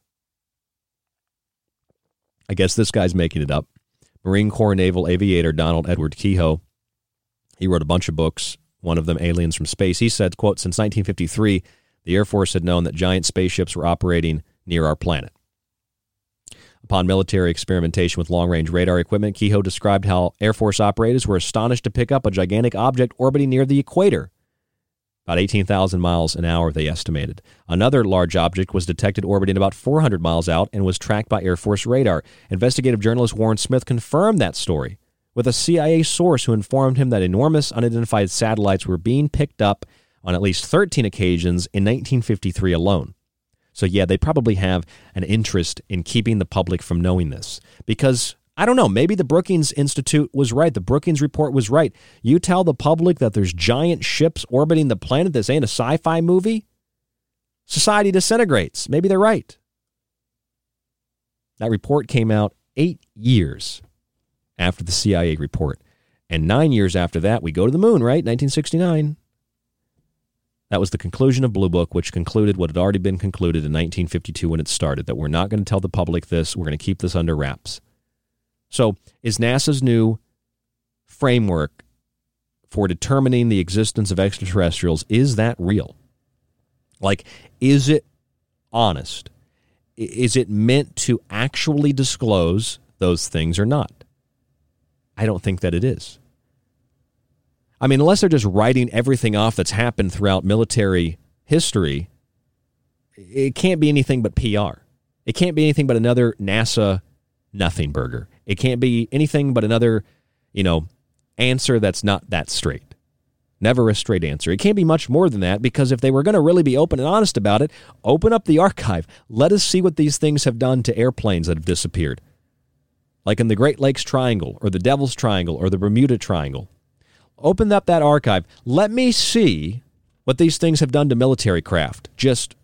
I guess this guy's making it up. Marine Corps Naval Aviator Donald Edward Keyhoe. He wrote a bunch of books, one of them Aliens from Space. He said, quote, since 1953, the Air Force had known that giant spaceships were operating near our planet. Upon military experimentation with long range radar equipment, Keyhoe described how Air Force operators were astonished to pick up a gigantic object orbiting near the equator. About 18,000 miles an hour, they estimated. Another large object was detected orbiting about 400 miles out and was tracked by Air Force radar. Investigative journalist Warren Smith confirmed that story with a CIA source who informed him that enormous unidentified satellites were being picked up on at least 13 occasions in 1953 alone. So, yeah, they probably have an interest in keeping the public from knowing this because I don't know, maybe the Brookings Institute was right. The Brookings report was right. You tell the public that there's giant ships orbiting the planet, this ain't a sci fi movie, society disintegrates. Maybe they're right. That report came out eight years after the CIA report. And nine years after that, we go to the moon, right? 1969. That was the conclusion of Blue Book, which concluded what had already been concluded in 1952 when it started that we're not going to tell the public this, we're going to keep this under wraps. So, is NASA's new framework for determining the existence of extraterrestrials is that real? Like is it honest. Is it meant to actually disclose those things or not? I don't think that it is. I mean, unless they're just writing everything off that's happened throughout military history, it can't be anything but PR. It can't be anything but another NASA nothing burger. It can't be anything but another, you know, answer that's not that straight. Never a straight answer. It can't be much more than that because if they were going to really be open and honest about it, open up the archive. Let us see what these things have done to airplanes that have disappeared. Like in the Great Lakes Triangle or the Devil's Triangle or the Bermuda Triangle. Open up that archive. Let me see what these things have done to military craft. Just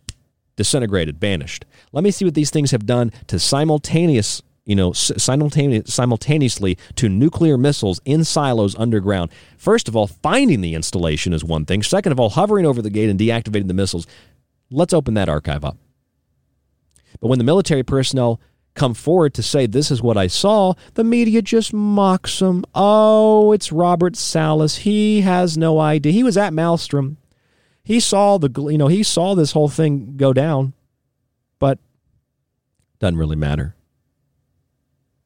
disintegrated, banished. Let me see what these things have done to simultaneous you know, simultaneously, simultaneously to nuclear missiles in silos underground. First of all, finding the installation is one thing. Second of all, hovering over the gate and deactivating the missiles. Let's open that archive up. But when the military personnel come forward to say, This is what I saw, the media just mocks them. Oh, it's Robert Salas. He has no idea. He was at Malmstrom. He saw the, you know, he saw this whole thing go down, but doesn't really matter.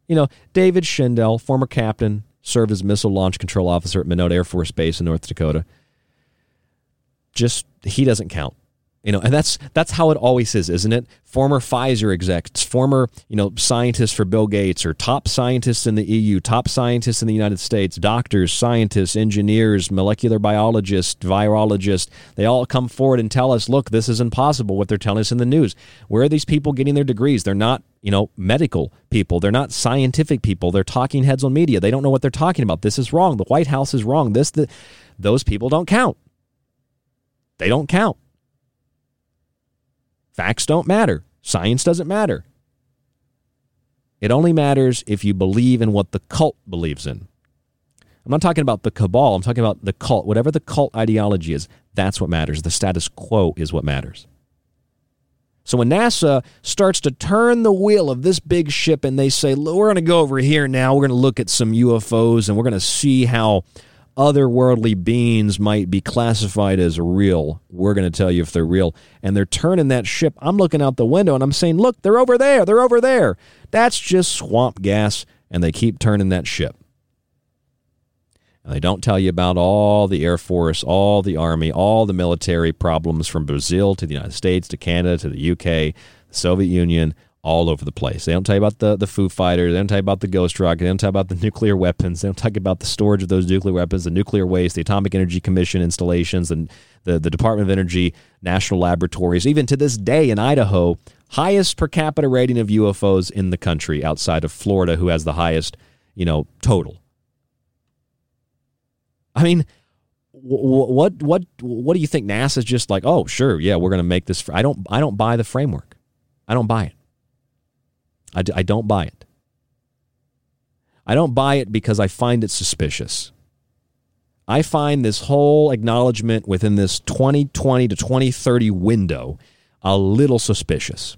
You know, David Schindel, former captain, served as missile launch control officer at Minot Air Force Base in North Dakota. Just he doesn't count. You know, and that's that's how it always is, isn't it? Former Pfizer execs, former you know scientists for Bill Gates, or top scientists in the EU, top scientists in the United States, doctors, scientists, engineers, molecular biologists, virologists. They all come forward and tell us, look, this is impossible. What they're telling us in the news. Where are these people getting their degrees? They're not you know medical people. They're not scientific people. They're talking heads on media. They don't know what they're talking about. This is wrong. The White House is wrong. This the those people don't count. They don't count. Facts don't matter. Science doesn't matter. It only matters if you believe in what the cult believes in. I'm not talking about the cabal. I'm talking about the cult. Whatever the cult ideology is, that's what matters. The status quo is what matters. So when NASA starts to turn the wheel of this big ship and they say, we're going to go over here now, we're going to look at some UFOs and we're going to see how otherworldly beings might be classified as real. We're going to tell you if they're real. And they're turning that ship. I'm looking out the window and I'm saying, look, they're over there. They're over there. That's just swamp gas. And they keep turning that ship. And they don't tell you about all the Air Force, all the Army, all the military problems from Brazil to the United States to Canada to the UK, the Soviet Union, all over the place. They don't tell you about the, the Foo Fighters. They don't tell you about the Ghost Rocket. They don't tell you about the nuclear weapons. They don't talk about the storage of those nuclear weapons, the nuclear waste, the Atomic Energy Commission installations, and the, the Department of Energy national laboratories. Even to this day in Idaho, highest per capita rating of UFOs in the country outside of Florida, who has the highest, you know, total. I mean, what what what do you think NASA's just like? Oh, sure, yeah, we're going to make this. I don't I don't buy the framework. I don't buy it. I, I don't buy it. I don't buy it because I find it suspicious. I find this whole acknowledgement within this 2020 to 2030 window a little suspicious.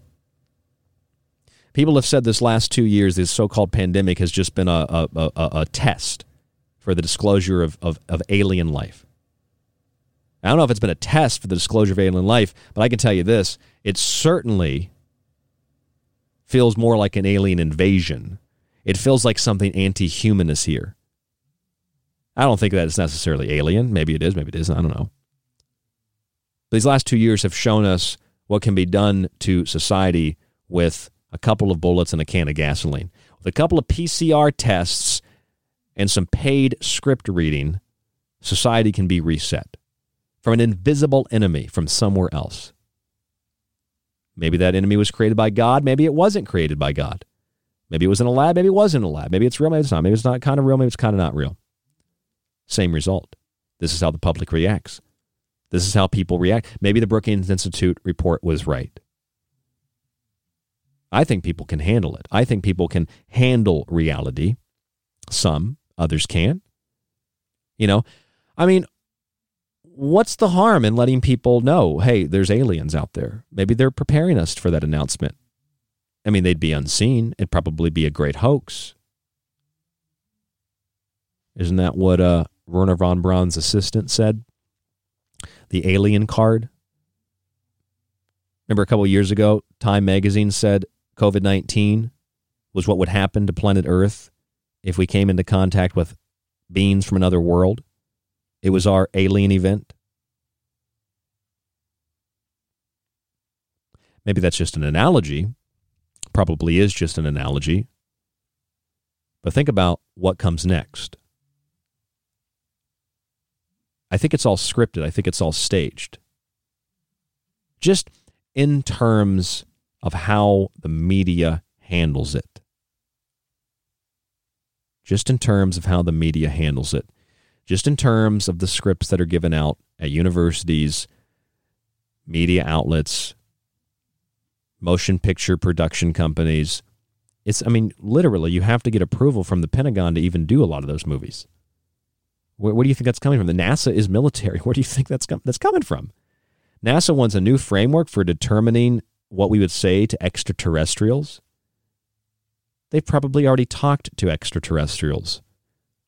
People have said this last two years, this so called pandemic has just been a, a, a, a test for the disclosure of, of, of alien life. I don't know if it's been a test for the disclosure of alien life, but I can tell you this it certainly feels more like an alien invasion. It feels like something anti human is here. I don't think that it's necessarily alien. Maybe it is, maybe it isn't. I don't know. These last two years have shown us what can be done to society with a couple of bullets and a can of gasoline. With a couple of PCR tests and some paid script reading, society can be reset from an invisible enemy from somewhere else. Maybe that enemy was created by God. Maybe it wasn't created by God. Maybe it was in a lab. Maybe it wasn't in a lab. Maybe it's real. Maybe it's not. Maybe it's not kind of real. Maybe it's kind of not real. Same result. This is how the public reacts. This is how people react. Maybe the Brookings Institute report was right. I think people can handle it. I think people can handle reality. Some, others can. You know, I mean, what's the harm in letting people know, hey, there's aliens out there? Maybe they're preparing us for that announcement. I mean, they'd be unseen. It'd probably be a great hoax. Isn't that what uh, Wernher von Braun's assistant said? The alien card. Remember a couple years ago, Time magazine said COVID 19 was what would happen to planet Earth if we came into contact with beings from another world. It was our alien event. Maybe that's just an analogy. Probably is just an analogy. But think about what comes next. I think it's all scripted. I think it's all staged. Just in terms of how the media handles it. Just in terms of how the media handles it. Just in terms of the scripts that are given out at universities, media outlets, motion picture production companies. It's, I mean, literally, you have to get approval from the Pentagon to even do a lot of those movies. Where, where do you think that's coming from? The NASA is military. <laughs> Where do you think that's, com- that's coming from? NASA wants a new framework for determining what we would say to extraterrestrials. They've probably already talked to extraterrestrials.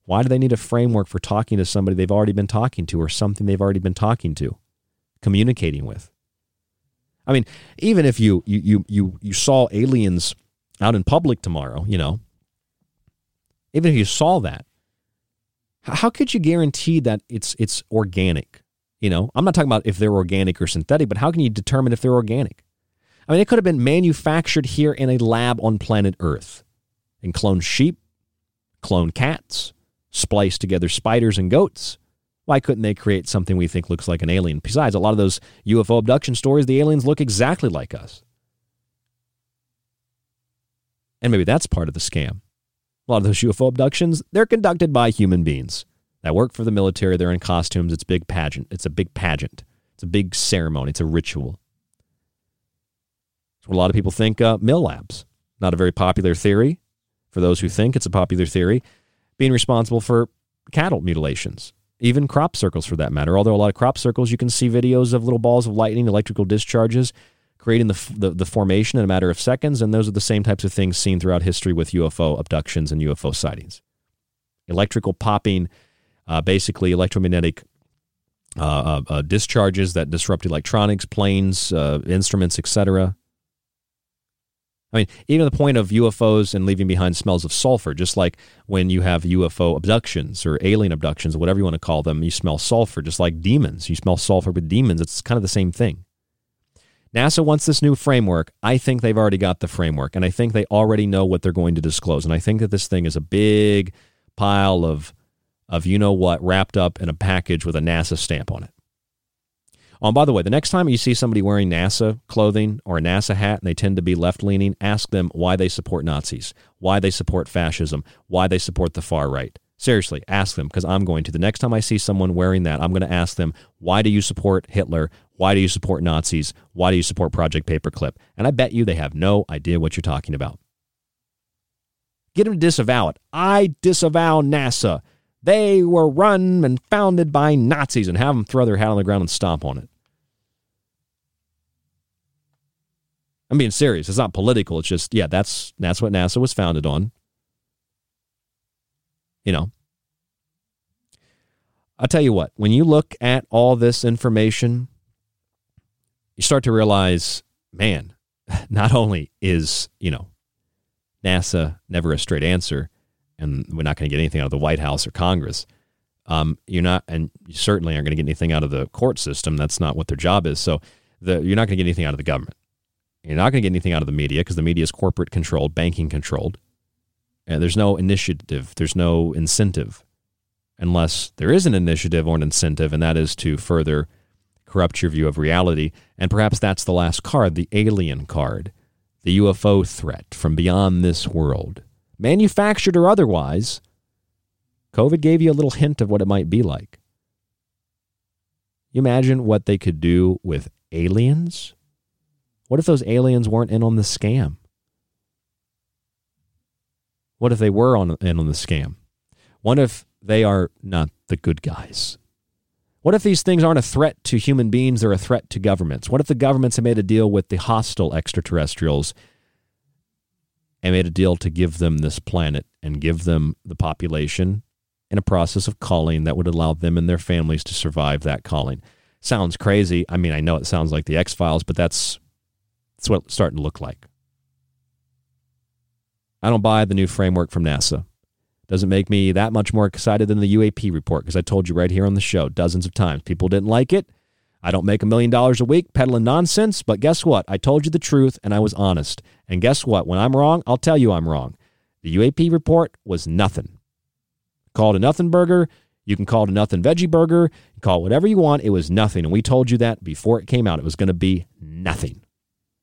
Why do they need a framework for talking to somebody they've already been talking to or something they've already been talking to, communicating with? I mean, even if you you you you, you saw aliens out in public tomorrow, you know, even if you saw that, how could you guarantee that it's it's organic? You know, I'm not talking about if they're organic or synthetic, but how can you determine if they're organic? I mean, it could have been manufactured here in a lab on planet Earth and clone sheep, clone cats, splice together spiders and goats. Why couldn't they create something we think looks like an alien? Besides, a lot of those UFO abduction stories, the aliens look exactly like us. And maybe that's part of the scam. A lot of those UFO abductions, they're conducted by human beings that work for the military. They're in costumes. It's big pageant. It's a big pageant. It's a big ceremony. It's a ritual. It's what a lot of people think uh, MILABs. Not a very popular theory for those who think it's a popular theory. Being responsible for cattle mutilations even crop circles for that matter. Although a lot of crop circles, you can see videos of little balls of lightning, electrical discharges, creating the, the, the, formation in a matter of seconds. And those are the same types of things seen throughout history with UFO abductions and UFO sightings. Electrical popping, uh, basically electromagnetic uh, uh, uh discharges that disrupt electronics, planes, uh, instruments, etc. I mean, even the point of UFOs and leaving behind smells of sulfur, just like when you have UFO abductions or alien abductions, whatever you want to call them, you smell sulfur, just like demons. You smell sulfur with demons. It's kind of the same thing. NASA wants this new framework. I think they've already got the framework, and I think they already know what they're going to disclose. And I think that this thing is a big pile of, of you know what, wrapped up in a package with a NASA stamp on it. Oh, by the way, the next time you see somebody wearing NASA clothing or a NASA hat and they tend to be left leaning, ask them why they support Nazis, why they support fascism, why they support the far right. Seriously, ask them because I'm going to. The next time I see someone wearing that, I'm going to ask them, why do you support Hitler? Why do you support Nazis? Why do you support Project Paperclip? And I bet you they have no idea what you're talking about. Get them to disavow it. I disavow NASA. They were run and founded by Nazis and have them throw their hat on the ground and stomp on it. I'm being serious. It's not political. It's just, yeah, that's that's what NASA was founded on. You know. I'll tell you what, when you look at all this information, you start to realize, man, <laughs> not only is, you know, NASA never a straight answer, and we're not going to get anything out of the White House or Congress. Um, you're not, and you certainly aren't going to get anything out of the court system. That's not what their job is. So the, you're not going to get anything out of the government. You're not going to get anything out of the media because the media is corporate controlled, banking controlled. And there's no initiative, there's no incentive, unless there is an initiative or an incentive, and that is to further corrupt your view of reality. And perhaps that's the last card, the alien card, the UFO threat from beyond this world manufactured or otherwise, COVID gave you a little hint of what it might be like. You imagine what they could do with aliens? What if those aliens weren't in on the scam? What if they were on, in on the scam? What if they are not the good guys? What if these things aren't a threat to human beings, they're a threat to governments? What if the governments have made a deal with the hostile extraterrestrials and made a deal to give them this planet and give them the population in a process of calling that would allow them and their families to survive that calling. Sounds crazy. I mean, I know it sounds like the X Files, but that's That's what it's starting to look like. I don't buy the new framework from NASA. Doesn't make me that much more excited than the UAP report because I told you right here on the show dozens of times. People didn't like it. I don't make a million dollars a week peddling nonsense, but guess what? I told you the truth and I was honest. And guess what? When I'm wrong, I'll tell you I'm wrong. The UAP report was nothing. Call it a nothing burger. You can call it a nothing veggie burger. call it whatever you want. It was nothing. And we told you that before it came out. It was going to be nothing.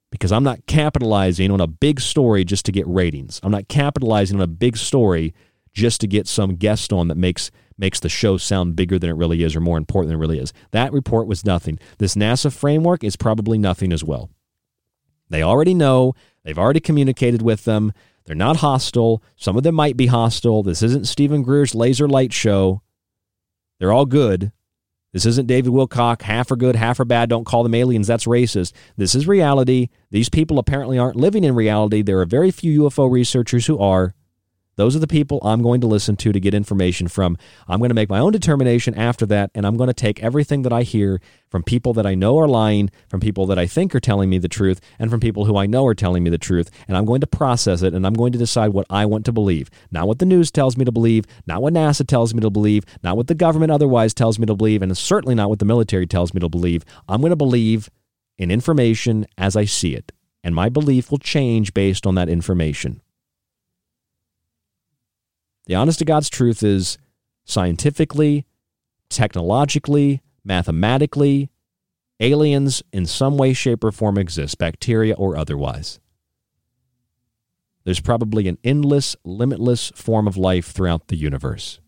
Because I'm not capitalizing on a big story just to get ratings. I'm not capitalizing on a big story just to get some guest on that makes makes the show sound bigger than it really is or more important than it really is. That report was nothing. This NASA framework is probably nothing as well. They already know, they've already communicated with them. They're not hostile. Some of them might be hostile. This isn't Steven Greer's laser light show. They're all good. This isn't David Wilcock, half are good, half are bad. Don't call them aliens. That's racist. This is reality. These people apparently aren't living in reality. There are very few UFO researchers who are. Those are the people I'm going to listen to to get information from. I'm going to make my own determination after that, and I'm going to take everything that I hear from people that I know are lying, from people that I think are telling me the truth, and from people who I know are telling me the truth, and I'm going to process it, and I'm going to decide what I want to believe. Not what the news tells me to believe, not what NASA tells me to believe, not what the government otherwise tells me to believe, and certainly not what the military tells me to believe. I'm going to believe in information as I see it, and my belief will change based on that information. The honest to God's truth is scientifically, technologically, mathematically, aliens in some way, shape, or form exist, bacteria or otherwise. There's probably an endless, limitless form of life throughout the universe.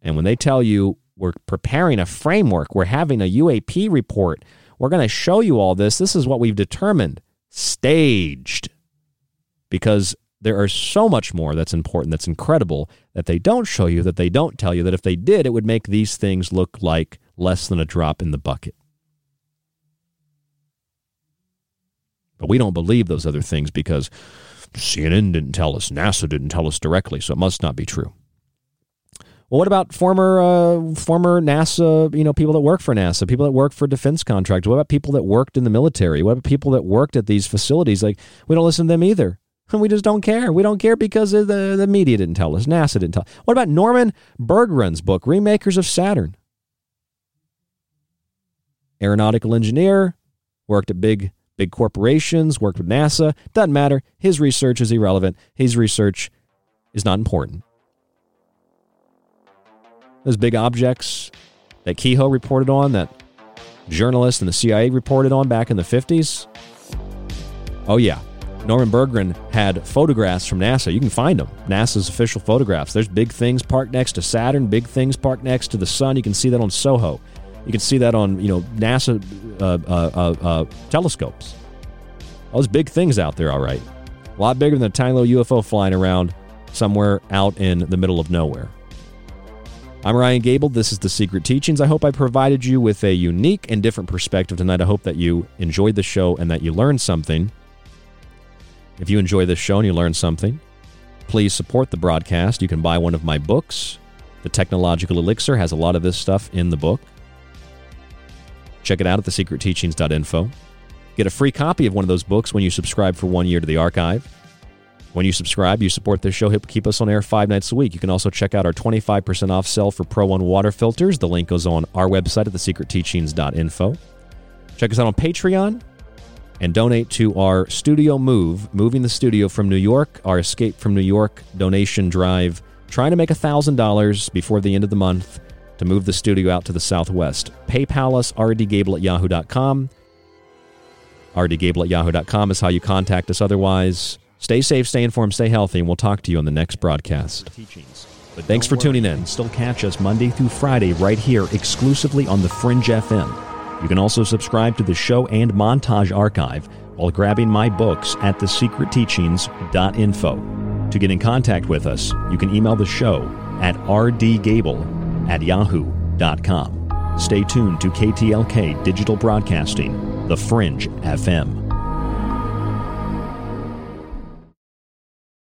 And when they tell you we're preparing a framework, we're having a UAP report, we're going to show you all this, this is what we've determined staged because there are so much more that's important, that's incredible, that they don't show you, that they don't tell you, that if they did, it would make these things look like less than a drop in the bucket. But we don't believe those other things because CNN didn't tell us, NASA didn't tell us directly, so it must not be true. Well, what about former uh, former NASA, you know, people that work for NASA, people that work for defense contractors? What about people that worked in the military? What about people that worked at these facilities? Like, we don't listen to them either. And we just don't care. We don't care because the, the media didn't tell us. NASA didn't tell. What about Norman Bergrun's book, Ringmakers of Saturn? Aeronautical engineer, worked at big big corporations, worked with NASA. Doesn't matter. His research is irrelevant. His research is not important. Those big objects that Keyhoe reported on, that journalists and the CIA reported on back in the 50s. Oh, yeah, Norman Bergrun had photographs from NASA. You can find them, NASA's official photographs. There's big things parked next to Saturn, big things parked next to the sun. You can see that on SOHO. You can see that on you know NASA uh, uh, uh, uh, telescopes. All those big things out there, all right. A lot bigger than a tiny little UFO flying around somewhere out in the middle of nowhere. I'm Ryan Gable. This is The Secret Teachings. I hope I provided you with a unique and different perspective tonight. I hope that you enjoyed the show and that you learned something. If you enjoy this show and you learn something, please support the broadcast. You can buy one of my books. The Technological Elixir has a lot of this stuff in the book. Check it out at thesecretteachings.info. Get a free copy of one of those books when you subscribe for one year to the archive. When you subscribe, you support this show, keep us on air five nights a week. You can also check out our 25% off sale for Pro One water filters. The link goes on our website at thesecretteachings.info. Check us out on Patreon and donate to our studio move, moving the studio from New York, our Escape from New York donation drive, trying to make $1,000 before the end of the month to move the studio out to the southwest. PayPal us, rdgable at yahoo.com. rdgable at yahoo.com is how you contact us otherwise. Stay safe, stay informed, stay healthy, and we'll talk to you on the next broadcast. But Thanks for tuning in. Still catch us Monday through Friday right here exclusively on the Fringe FM. You can also subscribe to the show and montage archive while grabbing my books at thesecretteachings.info. To get in contact with us, you can email the show at rdgable at yahoo.com. Stay tuned to KTLK Digital Broadcasting, The Fringe FM.